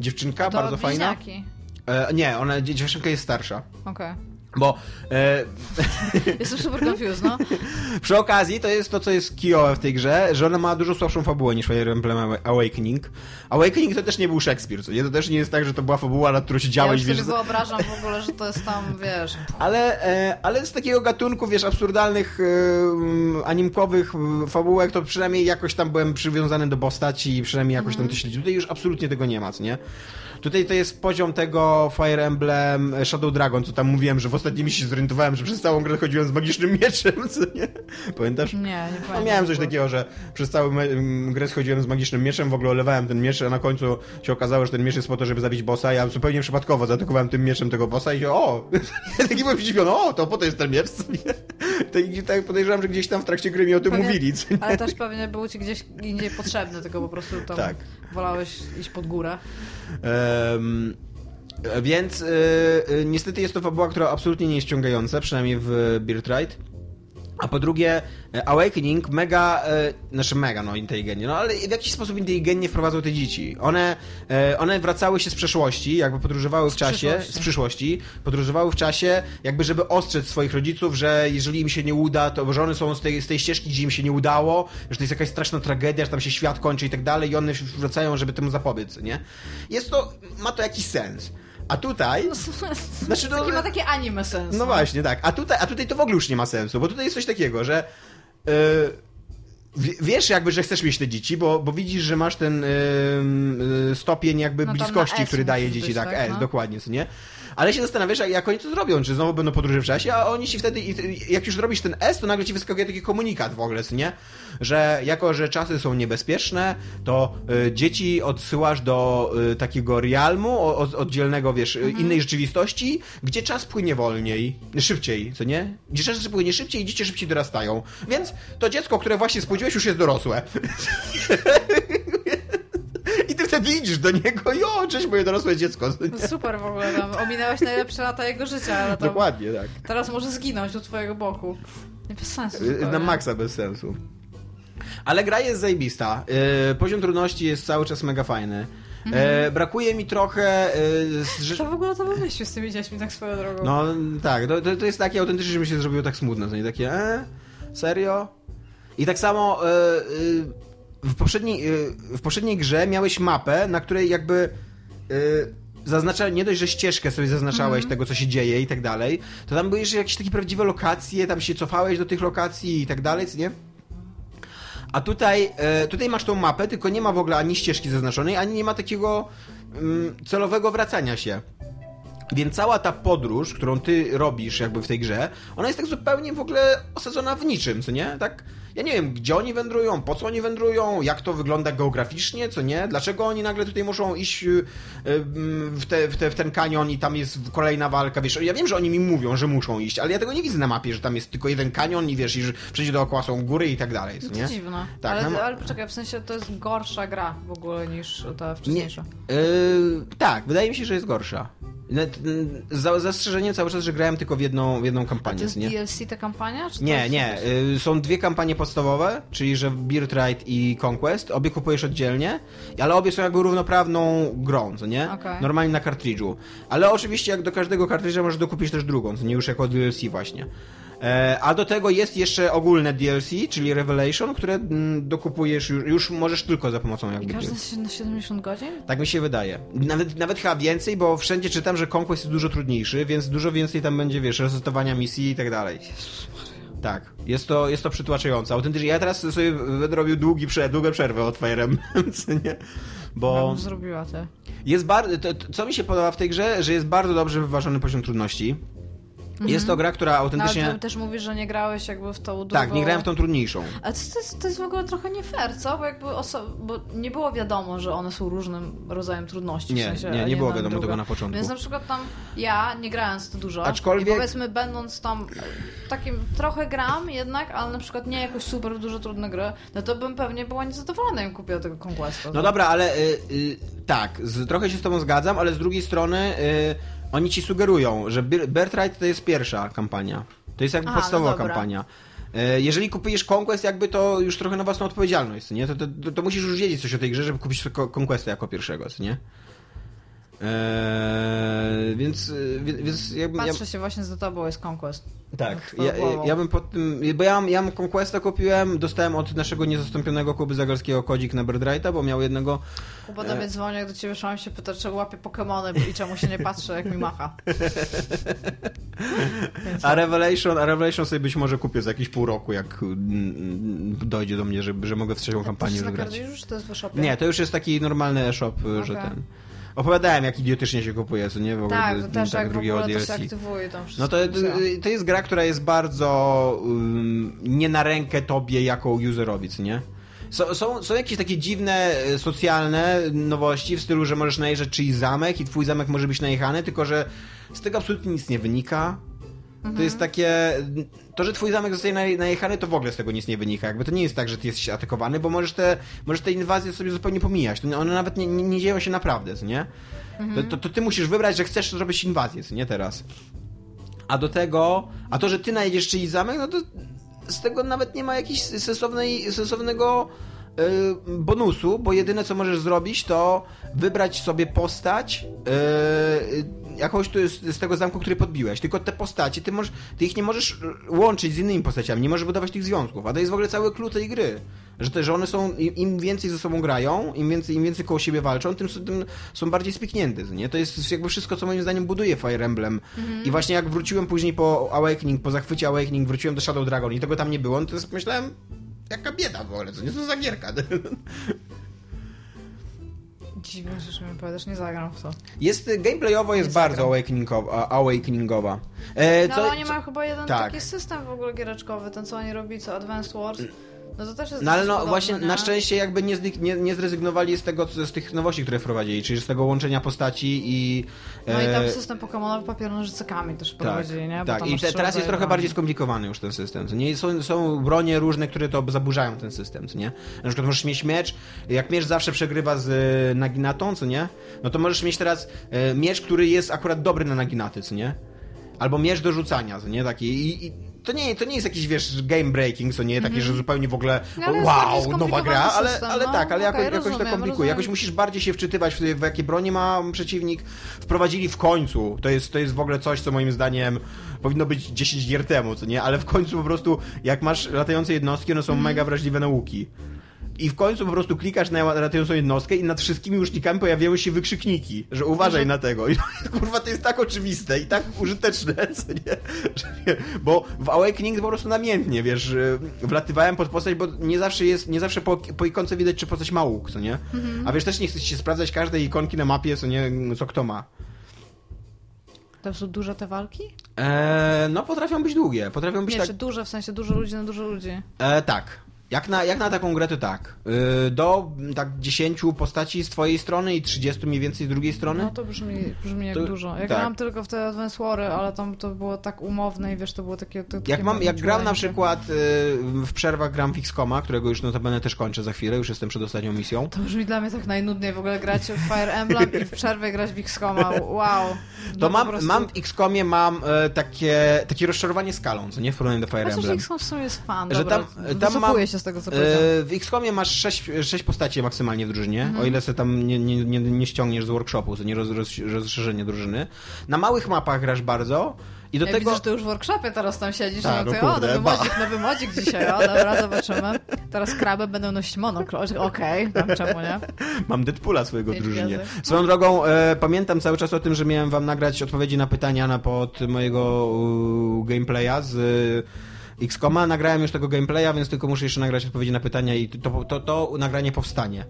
S2: dziewczynka,
S3: To
S2: bardzo fajna.
S3: bliźniaki.
S2: E, nie, ona, dziewczynka jest starsza,
S3: Okej.
S2: Bo e, (laughs)
S3: Jestem super confused, no. (laughs)
S2: Przy okazji, to jest to, co jest kijowe w tej grze, że ona ma dużo słabszą fabułę niż Fire Emblem Awakening. Awakening to też nie był Szekspir, co nie? To też nie jest tak, że to była fabuła, nad którą
S3: Ja
S2: siedziałeś,
S3: już
S2: wiesz...
S3: sobie wyobrażam w ogóle, że to jest tam, (laughs) wiesz...
S2: Ale, e, ale z takiego gatunku, wiesz, absurdalnych, e, animkowych e, fabułek, to przynajmniej jakoś tam byłem przywiązany do postaci i przynajmniej jakoś tam to śledził. Tutaj już absolutnie tego nie ma, co nie? Tutaj to jest poziom tego Fire Emblem Shadow Dragon, co tam mówiłem, że w ostatniej misji się zorientowałem, że przez całą grę chodziłem z magicznym mieczem, co nie? Pamiętasz?
S3: Nie, nie pamiętam.
S2: No miałem coś takiego, że przez całą me- m, grę schodziłem z magicznym mieczem, w ogóle olewałem ten miecz, a na końcu się okazało, że ten miecz jest po to, żeby zabić bossa. Ja zupełnie przypadkowo zaatakowałem tym mieczem tego bossa i się, o! (laughs) Taki byłem zdziwiony, o, to po to jest ten miecz. co nie? To i tak podejrzewam, że gdzieś tam w trakcie gry mi o tym
S3: Pewnie-
S2: mówili.
S3: Ale też pewnie był ci gdzieś indziej potrzebny, tylko po prostu tam
S2: Tak.
S3: Wolałeś iść pod górę.
S2: E, więc e, e, niestety jest to fabuła, która absolutnie nie jest ściągająca, przynajmniej w Birthright. A po drugie, e, Awakening mega, e, znaczy mega, no inteligentnie, no ale w jakiś sposób inteligentnie wprowadzał te dzieci. One, e, one wracały się z przeszłości, jakby podróżowały w czasie,
S3: przyszłości.
S2: z przyszłości, podróżowały w czasie, jakby żeby ostrzec swoich rodziców, że jeżeli im się nie uda, to że one są z tej, z tej ścieżki, gdzie im się nie udało, że to jest jakaś straszna tragedia, że tam się świat kończy i tak dalej i one wracają, żeby temu zapobiec, nie? Jest to, ma to jakiś sens. A tutaj... (laughs) Znaczy, no,
S3: Taki ma takie anime sens.
S2: no właśnie, tak. A tutaj, a tutaj to w ogóle już nie ma sensu, bo tutaj jest coś takiego, że yy, wie- wiesz jakby, że chcesz mieć te dzieci, bo, bo widzisz, że masz ten yy, stopień jakby
S3: No
S2: bliskości, który daje dzieci, tak,
S3: tak,
S2: S,
S3: no.
S2: dokładnie, co nie? Ale się zastanawiasz, jak, jak oni to zrobią, czy znowu będą podróże w czasie, a oni ci wtedy, jak już zrobisz ten S, to nagle ci wyskakuje taki komunikat w ogóle, co nie? Że jako, że czasy są niebezpieczne, to y, dzieci odsyłasz do y, takiego realmu, od, oddzielnego, wiesz, y,
S3: Mhm.
S2: innej rzeczywistości, gdzie czas płynie wolniej, szybciej, co nie? Gdzie czas płynie szybciej i dzieci szybciej dorastają. Więc to dziecko, które właśnie spłodziłeś, już jest dorosłe. (laughs) I ty wtedy idziesz do niego i o, cześć moje dorosłe dziecko.
S3: No super w ogóle tam. Ominęłaś najlepsze lata jego życia, tam
S2: Dokładnie, tak.
S3: teraz może zginąć u twojego boku. Nie bez sensu. Zupełnie.
S2: Na maksa bez sensu. Ale gra jest zajebista. Y, Poziom trudności jest cały czas mega fajny. E, brakuje mi trochę rzeczy...
S3: To w ogóle to wymyślił z tymi dziećmi tak swoją drogą.
S2: No tak, to, to, jest takie autentycznie, że mi się zrobiło tak smutno, to nie takie, e, serio? I tak samo e, e, w, poprzedniej, e, w poprzedniej grze miałeś mapę, na której jakby e, zaznacza, nie dość, że ścieżkę sobie zaznaczałeś tego, co się dzieje i tak dalej, to tam były jeszcze jakieś takie prawdziwe lokacje, tam się cofałeś do tych lokacji i tak dalej, co nie? A tutaj, e, tutaj masz tą mapę, tylko nie ma w ogóle ani ścieżki zaznaczonej, ani nie ma takiego mm, celowego wracania się. Więc cała ta podróż, którą ty robisz jakby w tej grze, ona jest tak zupełnie w ogóle osadzona w niczym, co nie? Tak, ja nie wiem, gdzie oni wędrują, po co oni wędrują, jak to wygląda geograficznie, co nie? Dlaczego oni nagle tutaj muszą iść y, y, w, te, w, te, w ten kanion i tam jest kolejna walka, wiesz? Ja wiem, że oni mi mówią, że muszą iść, ale ja tego nie widzę na mapie, że tam jest tylko jeden kanion i wiesz, i że wszędzie dookoła są góry i tak dalej, co nie?
S3: to dziwne.
S2: Tak,
S3: ale,
S2: no-
S3: ale poczekaj, w sensie to jest gorsza gra w ogóle niż ta wcześniejsza.
S2: Yy, tak, wydaje mi się, że jest gorsza. Nawet, mm, Za zastrzeżeniem cały czas, że grałem tylko w jedną, w jedną
S3: A to
S2: kampanię,
S3: jest
S2: nie?
S3: DLC ta kampania?
S2: Nie,
S3: jest
S2: nie. y, Są dwie kampanie podstawowe, czyli że Birthright i Conquest. Obie kupujesz oddzielnie, ale obie są jakby równoprawną grą, co nie?
S3: Okej.
S2: Normalnie na kartridżu. Ale oczywiście jak do każdego kartridża możesz dokupić też drugą, co nie już jako DLC właśnie. E, A do tego jest jeszcze ogólne DLC, czyli Revelation, które mm, dokupujesz już, już możesz tylko za pomocą
S3: I
S2: jakby...
S3: każdy jest na 70 godzin?
S2: Tak mi się wydaje. Nawet, nawet chyba więcej, bo wszędzie czytam, że Conquest jest dużo trudniejszy, więc dużo więcej tam będzie, wiesz, resetowania misji i tak dalej. Tak, jest to, jest to przytłaczające. Autentycznie, ja teraz sobie będę robił długi, długą przerwę od Fire Emblem, (laughs) co nie? Bo
S3: zrobiła te.
S2: jest bardzo, to, to, co mi się podoba w tej grze, że jest bardzo dobrze wyważony poziom trudności. Jest to gra, która
S3: No, ale
S2: autentycznie...
S3: ty też mówisz, że nie grałeś jakby w tą drugą...
S2: Tak, nie grałem w tą trudniejszą.
S3: A to, to, jest, to jest w ogóle trochę nie fair, co? Bo jakby oso... bo nie było wiadomo, że one są różnym rodzajem trudności.
S2: Nie,
S3: w sensie
S2: nie, nie było wiadomo
S3: druga.
S2: tego na początku.
S3: Więc na przykład tam ja, nie grając to dużo,
S2: Aczkolwiek-
S3: i powiedzmy będąc tam takim trochę gram jednak, ale na przykład nie jakoś super dużo trudne gry, no to bym pewnie była niezadowolona, jak kupiła tego Conquesta.
S2: No dobra, ale y, y, tak, z, trochę się z tobą zgadzam, ale z drugiej strony y, oni ci sugerują, że Bir- Birthright to jest pierwsza kampania. To jest jakby
S3: Aha,
S2: podstawowa
S3: no
S2: kampania. Y, Jeżeli kupujesz Conquest, jakby to już trochę na własną odpowiedzialność, nie? To, to, to, musisz już wiedzieć coś o tej grze, żeby kupić Conquesta jako pierwszego, nie? Eee, więc, więc jakby, ja,
S3: Patrzę się właśnie za tobą, jest Conquest.
S2: tak, ja, ja bym pod tym, bo ja, ja Conquesta kupiłem, dostałem od naszego niezastąpionego klubu zagalskiego kodzik na Birthrighta, bo miał jednego
S3: Kuba do mnie dzwoni, jak do ciebie szłam się pyta, czy łapie Pokemony i czemu się nie patrzy, jak mi macha. (laughs)
S2: A Revelation, a Revelation sobie być może kupię za jakieś pół roku, jak mm, dojdzie do mnie, że, że mogę w trzecią kampanię
S3: jest
S2: już
S3: na
S2: grać.
S3: Cardiff, już to jest w shopie?
S2: Nie, to już jest taki normalny e-shop, że
S3: Okej.
S2: ten... Opowiadałem, jak idiotycznie się kupuje, co nie? W ogóle
S3: Tak,
S2: d-
S3: też
S2: tak
S3: jak
S2: drugiego
S3: to się
S2: DLC.
S3: aktywuje tam wszystko.
S2: No to, to jest gra, która jest bardzo um, nie na rękę tobie jako userowi, co nie? Są, są, są jakieś takie dziwne, e, socjalne nowości w stylu, że możesz najeżdżać czyjś zamek i twój zamek może być najechany, tylko że z tego absolutnie nic nie wynika. To jest takie. To, że twój zamek zostaje naj- najechany, to w ogóle z tego nic nie wynika. Jakby to nie jest tak, że ty jesteś atakowany, bo możesz te, możesz te inwazje sobie zupełnie pomijać. One nawet nie, nie, nie dzieją się naprawdę, co nie? To, to, to ty musisz wybrać, że chcesz zrobić inwazję, co nie teraz. A do tego, a to, że ty najedziesz czyjś zamek, no to z tego nawet nie ma jakiegoś sensownej, sensownego y, bonusu, bo jedyne co możesz zrobić to wybrać sobie postać y, jakąś tu jest z tego zamku, który podbiłeś. Tylko te postacie, ty, możesz, ty ich nie możesz łączyć z innymi postaciami, nie możesz budować tych związków. A to jest w ogóle cały klucz tej gry. Że, te, że one są, im, więcej ze sobą grają, im więcej, im więcej koło siebie walczą, tym, tym są bardziej spiknięte. Nie? To jest jakby wszystko, co moim zdaniem buduje Fire Emblem. I właśnie jak wróciłem później po Awakening, po zachwycie Awakening, wróciłem do Shadow Dragon i tego tam nie było, no to myślałem, jaka bieda w ogóle, co nie to za gierka. (laughs)
S3: Dziwne rzeczy mi opowiadasz, nie zagram w to.
S2: Jest, gameplayowo jest
S3: Nie
S2: bardzo
S3: zagram.
S2: awakeningowa. awakeningowa. E,
S3: No
S2: co-
S3: ale oni
S2: co-
S3: mają chyba jeden
S2: tak.
S3: taki system w ogóle giereczkowy, ten co oni robi, co Advanced Wars. No to też jest
S2: No ale no
S3: podobne,
S2: właśnie
S3: nie?
S2: na szczęście jakby nie, nie, nie zrezygnowali z tego, z tych nowości, które wprowadzili, czyli z tego łączenia postaci i...
S3: No i tam
S2: e,
S3: system Pokemonowy papieronożycykami też
S2: Tak,
S3: prowadzili, nie? Bo
S2: tak.
S3: tam
S2: i te, teraz jest trochę bardziej skomplikowany już ten system. Co nie? Są, są bronie różne, które to zaburzają ten system, co nie? Na przykład możesz mieć miecz, jak miecz zawsze przegrywa z e, naginatą, co nie? No to możesz mieć teraz e, miecz, który jest akurat dobry na naginaty, co nie? Albo miecz do rzucania, co nie? Taki i, i to nie, to nie jest jakiś, wiesz, game breaking, co nie? Takie, że zupełnie w ogóle
S3: No,
S2: wow, nowa gra, ale,
S3: system,
S2: ale
S3: no.
S2: tak, ale jakoś,
S3: Okej,
S2: jakoś to komplikuje. Jakoś musisz bardziej się wczytywać w, w jakie bronie ma przeciwnik. Wprowadzili w końcu. To jest, to jest w ogóle coś, co moim zdaniem powinno być 10 gier temu, co nie? Ale w końcu po prostu, jak masz latające jednostki, one są
S3: Mhm.
S2: mega wrażliwe na łuki. I w końcu po prostu klikasz na latającą jednostkę i nad wszystkimi łucznikami pojawiają się wykrzykniki, że uważaj na tego. I (laughs) kurwa, to jest tak oczywiste i tak użyteczne, (laughs) co nie? Nie? Bo w Awakening po prostu namiętnie, wiesz, wlatywałem pod postać, bo nie zawsze jest, nie zawsze po, po ikonce widać, czy postać ma łuk, co nie? A wiesz, też nie chcesz się sprawdzać każdej ikonki na mapie, co nie, co kto ma.
S3: Tam są duże te walki?
S2: Eee, no, potrafią być długie, potrafią być
S3: Nie,
S2: tak...
S3: czy duże, w sensie dużo ludzi na dużo ludzi.
S2: E, tak. Jak na, jak na taką grę to tak. Y, do mm, tak 10 postaci z twojej strony i 30 mniej więcej z drugiej strony.
S3: No to brzmi, brzmi jak
S2: To-
S3: dużo. Ja
S2: tak.
S3: grałam tylko w te Advance Wary, ale tam to było tak umowne i wiesz, to było takie... To, takie
S2: Jak, mam, jak gram na przykład y, w przerwach gram w XCOMa, którego już notabene też kończę za chwilę, już jestem przed ostatnią misją.
S3: To brzmi dla mnie tak najnudniej w ogóle grać w Fire Emblem i w przerwie grać w XCOMa. Wow.
S2: To
S3: No po
S2: mam,
S3: prostu-
S2: mam w XCOMie mam e, takie, takie rozczarowanie skalą, co nie w porównaniu do Fire
S3: Chociaż
S2: Emblem.
S3: XCOM w sumie jest fan,
S2: Że
S3: dobra,
S2: tam- tam
S3: wycofuję
S2: mam-
S3: się z tego, co powiedziałem.
S2: E, w XCOMie masz 6, sześć postaci maksymalnie w drużynie,
S3: Mhm.
S2: o ile se tam nie, nie, nie, nie ściągniesz z workshopu, nie roz, roz, rozszerzenie drużyny. Na małych mapach grasz bardzo i do
S3: Ja
S2: tego...
S3: widzę, że ty już w workshopie teraz tam siedzisz,
S2: Tak,
S3: no
S2: no
S3: o, nowy
S2: ba.
S3: modzik, nowy modzik dzisiaj, o, dobra, zobaczymy. Teraz kraby będą nosić monokl, okej, (laughs) tam czemu nie?
S2: Mam Deadpoola swojego
S3: Pięć
S2: drużynie.
S3: gwiazdek.
S2: Swoją drogą, e, pamiętam cały czas o tym, że miałem wam nagrać odpowiedzi na pytania na pod mojego e, gameplaya z e, XCOMa. Nagrałem już tego gameplaya, więc tylko muszę jeszcze nagrać odpowiedzi na pytania i to, to, to nagranie powstanie.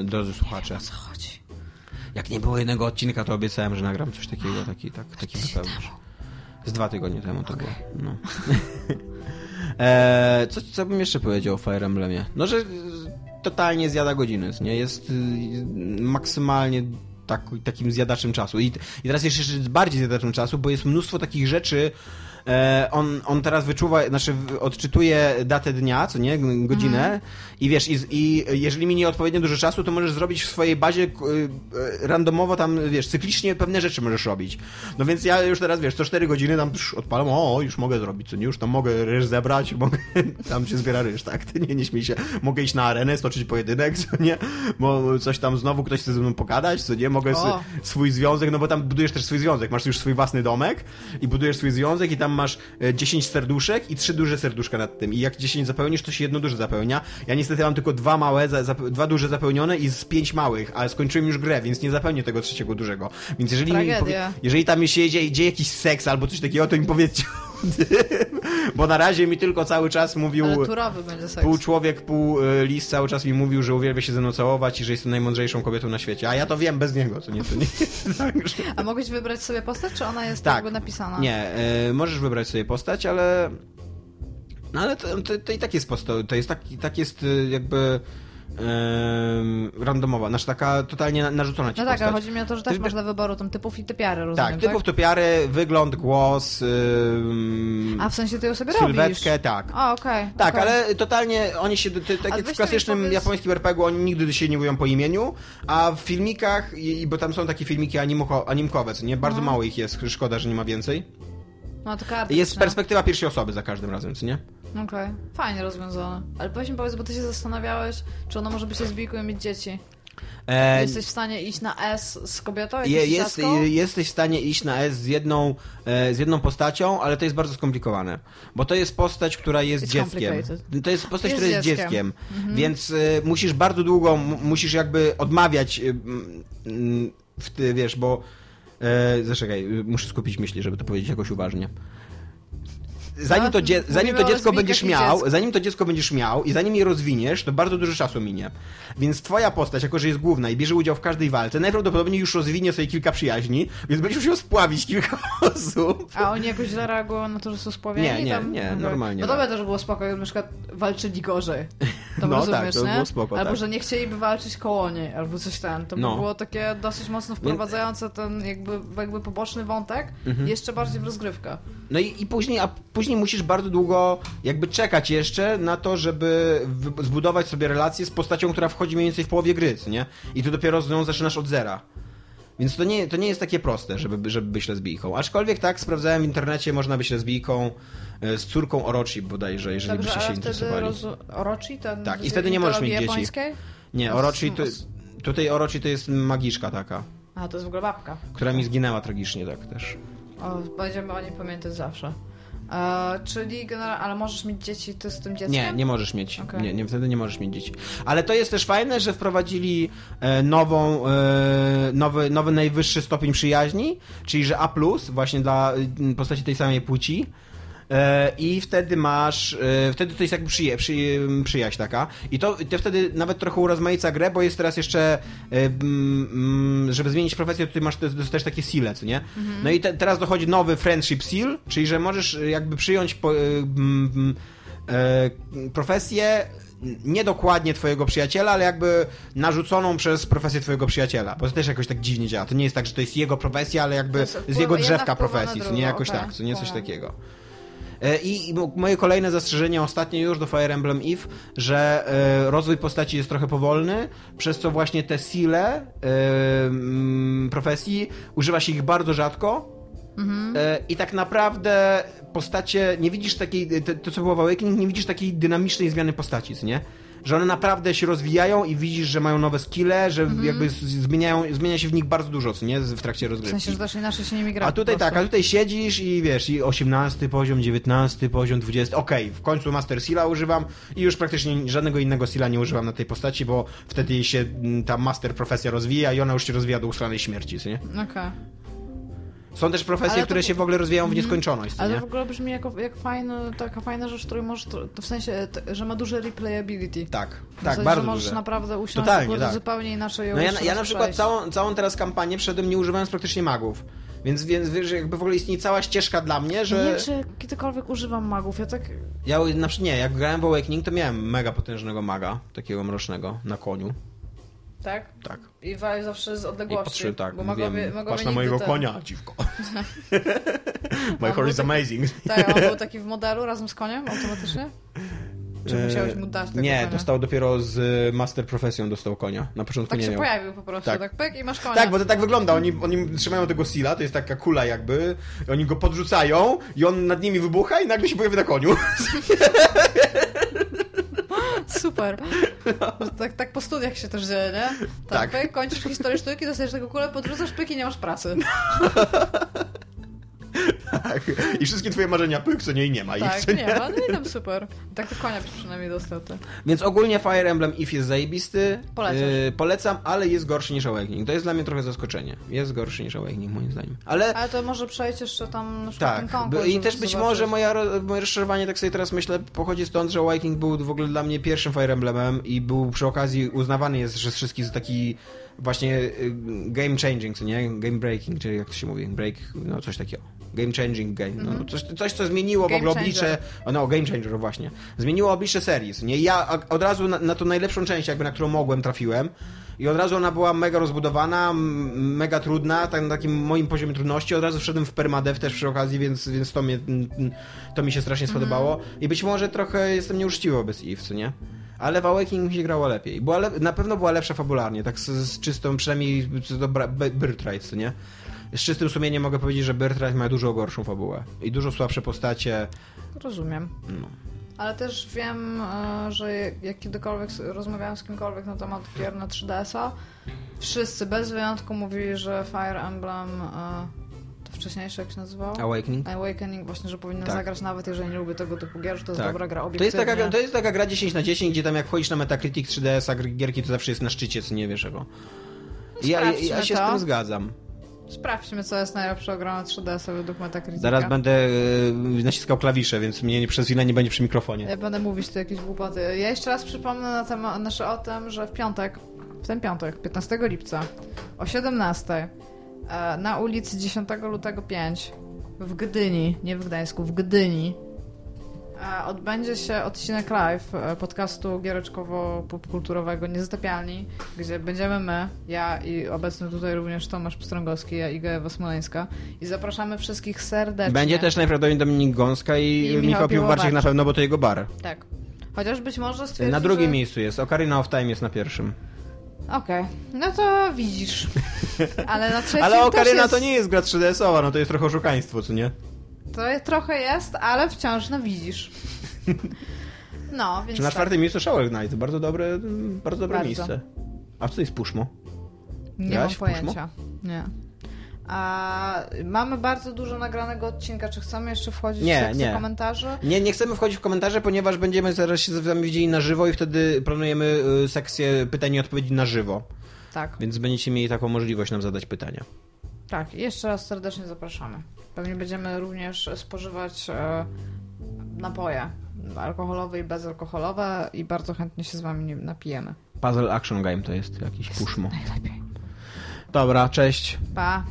S2: E, drodzy słuchacze.
S3: O co chodzi?
S2: Jak nie było jednego odcinka, to obiecałem, że nagram coś takiego, taki, tak, taki wypełnisz. Z dwa tygodnie temu to było. No. (laughs) e, co, co bym jeszcze powiedział o Fire Emblemie? No, że totalnie zjada godziny, nie? Jest maksymalnie tak, takim zjadaczem czasu. I, I teraz jeszcze bardziej zjadaczem czasu, bo jest mnóstwo takich rzeczy, E, on, on teraz wyczuwa, znaczy odczytuje datę dnia, co nie, godzinę. Mhm. i wiesz, i, i jeżeli minie odpowiednio dużo czasu, to możesz zrobić w swojej bazie e, randomowo tam, wiesz, cyklicznie pewne rzeczy możesz robić. No więc ja już teraz, wiesz, co 4 godziny tam psz, odpalam, o, już mogę zrobić, co nie, już tam mogę ryż zebrać, (laughs) mogę, tam się zbiera ryż, tak, ty nie, nie śmiej się, mogę iść na arenę, stoczyć pojedynek, co nie, bo coś tam znowu ktoś chce ze mną pogadać, co nie, mogę swój związek, no bo tam budujesz też swój związek, masz już swój własny domek i budujesz swój związek i tam masz 10 e, serduszek i trzy duże serduszka nad tym. I jak 10 zapełnisz, to się jedno duże zapełnia. Ja niestety mam tylko dwa małe, za, za, dwa duże zapełnione i z pięć małych, ale skończyłem już grę, więc nie zapełnię tego trzeciego dużego. Więc jeżeli, mi, jeżeli tam się dzieje, dzieje jakiś seks albo coś takiego, to mi powiedzcie bo na razie mi tylko cały czas mówił. Pół człowiek, pół e, lis cały czas mi mówił, że uwielbia się ze mną całować i że jestem najmądrzejszą kobietą na świecie. A ja to wiem bez niego, to nie to nie.
S3: Także... A mogłeś wybrać sobie postać, czy ona jest tak, jakby napisana?
S2: Nie, y, możesz wybrać sobie postać, ale. No ale to, to, to i tak jest postać. To jest tak, tak jest e, jakby randomowa, znaczy taka totalnie narzucona ci
S3: No
S2: tak,
S3: ale chodzi mi o to, że też Ty, masz do wyboru tam typów i typiary, rozumiem,
S2: Tak, typów, tak? typiary, wygląd, głos...
S3: A w sensie ty ją sobie
S2: sylwetkę,
S3: robisz?
S2: tak.
S3: O, okej.
S2: Okay, tak, okay. ale totalnie oni się, tak jak w klasycznym powiedz... japońskim RPG oni nigdy się nie mówią po imieniu, a w filmikach, i, bo tam są takie filmiki animko, animkowe, co nie? Bardzo no. mało ich jest, szkoda, że nie ma więcej.
S3: No.
S2: Jest perspektywa pierwszej osoby za każdym razem, co nie?
S3: Okej, okay. fajnie rozwiązane. Ale powiedz mi, powiedz, bo ty się zastanawiałeś, czy ona może być lesbijką i mieć dzieci. E... Jesteś w stanie iść na S z kobietą? Je,
S2: jest, jesteś w stanie iść na S z jedną, e, z jedną postacią, ale to jest bardzo skomplikowane. Bo to jest postać, która jest It's dzieckiem. To jest postać, jest która jest dzieckiem. dzieckiem. Mhm. Więc e, musisz bardzo długo, musisz jakby odmawiać e, w ty, wiesz, bo e, zaczekaj, muszę skupić myśli, żeby to powiedzieć jakoś uważnie zanim to, dzie zanim to dziecko będziesz miał, dziecko. zanim to dziecko będziesz miał i zanim je rozwiniesz, to bardzo dużo czasu minie. Więc twoja postać, jako że jest główna i bierze udział w każdej walce, najprawdopodobniej już rozwinie sobie kilka przyjaźni, więc będziesz musiał spławić kilka (laughs) osób.
S3: A oni jakoś zareagują na to, że są spławieni?
S2: Nie, nie, Tam, nie, normalnie.
S3: No to by też było spoko, jakby na przykład walczyli gorzej. To (laughs) no rozumiesz, tak, to nie? było spoko, Albo, tak. że nie chcieliby walczyć koło niej, albo coś tam. To by no. było takie dosyć mocno wprowadzające ten jakby, jakby poboczny wątek mhm. jeszcze bardziej w rozgrywkę.
S2: No i, i później, a później musisz bardzo długo jakby czekać jeszcze na to, żeby zbudować sobie relację z postacią, która wchodzi mniej więcej w połowie gry, nie? I ty dopiero z nią zaczynasz od zera. Więc to nie, to nie jest takie proste, żeby, żeby być lesbijką. Aczkolwiek tak, sprawdzałem w internecie, można być lesbijką e, z córką Orochi bodajże, jeżeli Dobrze, byście się interesowali. Rozu...
S3: Orochi? Ten
S2: tak, i wtedy nie możesz mieć japońskiej? dzieci. Nie, Orochi to, tutaj Orochi to jest magiczka taka.
S3: A, to jest w ogóle babka.
S2: Która mi zginęła tragicznie, tak też.
S3: O, będziemy o niej pamiętać zawsze. E, czyli generalnie, ale możesz mieć dzieci ty z tym dzieckiem?
S2: Nie, nie możesz mieć. Okay. Nie, nie, wtedy nie możesz mieć dzieci. Ale to jest też fajne, że wprowadzili e, nową, e, nowy, nowy najwyższy stopień przyjaźni, czyli że A+, właśnie dla postaci tej samej płci. E, i wtedy masz, e, wtedy to jest jakby przyje, przy, przyjaźń taka i to, to wtedy nawet trochę urozmaica grę, bo jest teraz jeszcze e, żeby zmienić profesję, to ty masz też takie sile, co nie? Mhm. No i te, teraz dochodzi nowy friendship seal, czyli że możesz jakby przyjąć po, profesję niedokładnie twojego przyjaciela, ale jakby narzuconą przez profesję twojego przyjaciela. Bo to też jakoś tak dziwnie działa. To nie jest tak, że to jest jego profesja, ale jakby z jego drzewka profesji, co nie jakoś okay. tak, co nie coś takiego. E, I moje kolejne zastrzeżenie, ostatnie już do Fire Emblem Eve, że e, rozwój postaci jest trochę powolny, przez co właśnie te sile e, profesji używa się ich bardzo rzadko. Mhm. I tak naprawdę postacie, nie widzisz takiej, to co było w Awakening, nie widzisz takiej dynamicznej zmiany postaci, nie? Że one naprawdę się rozwijają i widzisz, że mają nowe skille, że mm -hmm. jakby zmieniają, zmienia się w nich bardzo dużo, co nie? W trakcie rozgrywki.
S3: W sensie, że też inaczej się nimi gra.
S2: A tutaj tak, a tutaj siedzisz i wiesz, i 18 poziom, 19 poziom, 20, okej, okay, w końcu Master Seala używam i już praktycznie żadnego innego Seala nie używam na tej postaci, bo wtedy się ta Master profesja rozwija i ona już się rozwija do usranej śmierci, co nie?
S3: Okej. Okay.
S2: Są też profesje, które się w ogóle rozwijają w nieskończoność, co
S3: Ale
S2: nie?
S3: w ogóle brzmi jako, jak fajny, taka fajna rzecz, której możesz, to, w sensie, że ma duże replayability.
S2: Tak,
S3: W
S2: tak,
S3: sensie,
S2: bardzo
S3: że możesz
S2: duże.
S3: naprawdę usiąść
S2: Totalnie, tak.
S3: zupełnie inaczej
S2: No ja, ja na przykład całą, całą teraz kampanię przeszedłem nie używając praktycznie magów. Więc, więc wiesz, że jakby w ogóle istnieje cała ścieżka dla mnie,
S3: Nie
S2: że...
S3: wiem, czy kiedykolwiek używam magów, ja tak...
S2: Ja na przykład nie, jak grałem w Awakening, to miałem mega potężnego maga, takiego mrocznego, na koniu.
S3: Tak?
S2: Tak.
S3: I wali zawsze z
S2: I
S3: odległości.
S2: patrzyłem tak,
S3: bo magowie, magowie
S2: patrz na mojego
S3: ten-
S2: konia, dziwko. (laughs) (laughs) My horse is amazing.
S3: Tak, on był (laughs) taki w modelu razem z koniem automatycznie? Czy musiałeś mu dać tego
S2: E, Nie,
S3: konia?
S2: dostał dopiero z y, Master Profesją dostał konia. Na początku
S3: Tak
S2: nie
S3: się
S2: miał.
S3: pojawił po prostu,
S2: Tak.
S3: tak, pyk i masz konia.
S2: Tak, bo to tak wygląda. Oni, oni trzymają tego Sila, to jest taka kula jakby, i oni go podrzucają i on nad nimi wybucha i nagle się pojawia na koniu.
S3: Super. (laughs) Tak, tak po studiach się też dzieje, nie?
S2: Tak.
S3: Pyk, kończysz historię sztuki, dostajesz tego kulę, podrzucasz pyk i nie masz pracy. (laughs) (laughs)
S2: tak. I wszystkie twoje marzenia pyk, co nie i nie ma ich,
S3: Tak,
S2: co
S3: nie ma, no i tam (laughs) super. Tak to konia przynajmniej dostał. To.
S2: Więc ogólnie Fire Emblem If jest zajebisty.
S3: Polecasz.
S2: Yy, polecam, ale jest gorszy niż Awakening. To jest dla mnie trochę zaskoczenie. Jest gorszy niż Awakening, moim zdaniem. Ale
S3: Ale to może przejść jeszcze tam na przykład ten
S2: tak,
S3: konkurs.
S2: i też być
S3: zobaczyć.
S2: może moja, moje rozczarowanie, tak sobie teraz myślę, pochodzi stąd, że Awakening był w ogóle dla mnie pierwszym Fire Emblemem i był przy okazji uznawany jest przez wszystkich za taki właśnie y, game changing, co nie? Game breaking, czy jak to się mówi? Break, no coś takiego. Game changing game. No, coś, coś, co zmieniło w
S3: Mhm. Game
S2: ogóle oblicze. O, no, game changer, właśnie. Zmieniło oblicze serii. Nie? Ja od razu na, na tą najlepszą część, jakby na którą mogłem, trafiłem. I od razu ona była mega rozbudowana, mega trudna, tak na takim moim poziomie trudności. Od razu wszedłem w permadev też przy okazji, więc, więc to, mnie, to mi się strasznie spodobało. I być może trochę jestem nieuczciwy wobec Eve, co nie? Ale w Awakening mi się grało lepiej. Była lep- na pewno była lepsza fabularnie, tak z, z czystą, przynajmniej co do Birthright, nie? Z czystym sumieniem mogę powiedzieć, że Birthright ma dużo gorszą fabułę. I dużo słabsze postacie.
S3: Rozumiem.
S2: No.
S3: Ale też wiem, e, że jak kiedykolwiek rozmawiałam z kimkolwiek na temat gier na 3DS-a, wszyscy bez wyjątku mówili, że Fire Emblem, e, to wcześniejsze jak się nazywało?
S2: Awakening?
S3: Awakening właśnie, że powinno
S2: Tak.
S3: zagrać nawet jeżeli nie lubię tego typu gier, że to jest
S2: Tak.
S3: dobra gra
S2: To jest, taka, to jest taka gra 10 na 10, gdzie tam jak wchodzisz na Metacritic 3DS, a gr- gierki to zawsze jest na szczycie, co nie wiesz czego. Ja, ja, ja się z
S3: to.
S2: tym zgadzam.
S3: Sprawdźmy, co jest najlepsze gra na 3DS-a według Metacritica.
S2: Zaraz będę e, naciskał klawisze, więc mnie nie- przez chwilę nie będzie przy mikrofonie.
S3: Ja będę mówić tu jakieś głupoty. Ja jeszcze raz przypomnę na temat, znaczy o tym, że w piątek, w ten piątek, 15 lipca o 17 e, na ulicy 10 lutego 5 w Gdyni, nie w Gdańsku, w Gdyni odbędzie się odcinek live e, podcastu giereczkowo-popkulturowego Niezatapialni, gdzie będziemy my, ja i obecny tutaj również Tomasz Pstrągowski, ja Iga Ewa Smoleńska i zapraszamy wszystkich serdecznie.
S2: Będzie też najprawdopodobniej Dominik Gąska i,
S3: I Michał
S2: Piwowarczyk. na pewno, bo to jego bar.
S3: Tak. Chociaż być może stwierdzi,
S2: Na drugim
S3: że...
S2: miejscu jest. Ocarina of Time jest na pierwszym.
S3: Okej, no to widzisz. (laughs) Ale na trzecim
S2: Ale Ocarina
S3: jest...
S2: to nie jest gra 3DS-owa, no to jest trochę oszukaństwo, co nie?
S3: To trochę jest, ale wciąż no widzisz. No, (laughs) więc
S2: Czy na
S3: tak.
S2: czwartym miejscu Shovel Knight? Bardzo dobre, bardzo dobre
S3: Bardzo.
S2: miejsce. A co jest Puszmo?
S3: Nie mam
S2: Grałaś Puszmo?
S3: pojęcia. Nie. A mamy bardzo dużo nagranego odcinka. Czy chcemy jeszcze wchodzić
S2: Nie,
S3: w sekcję
S2: nie.
S3: komentarzy?
S2: Nie, nie chcemy wchodzić w komentarze, ponieważ będziemy zaraz się z wami widzieli na żywo i wtedy planujemy y, sekcję pytań i odpowiedzi na żywo.
S3: Tak,
S2: Więc będziecie mieli taką możliwość nam zadać pytania.
S3: tak. Jeszcze raz serdecznie zapraszamy. Pewnie będziemy również spożywać e, napoje alkoholowe i bezalkoholowe i bardzo chętnie się z wami napijemy.
S2: Puzzle Action Game to jest jakiś Puszmo.
S3: Najlepiej.
S2: Dobra, cześć.
S3: Pa!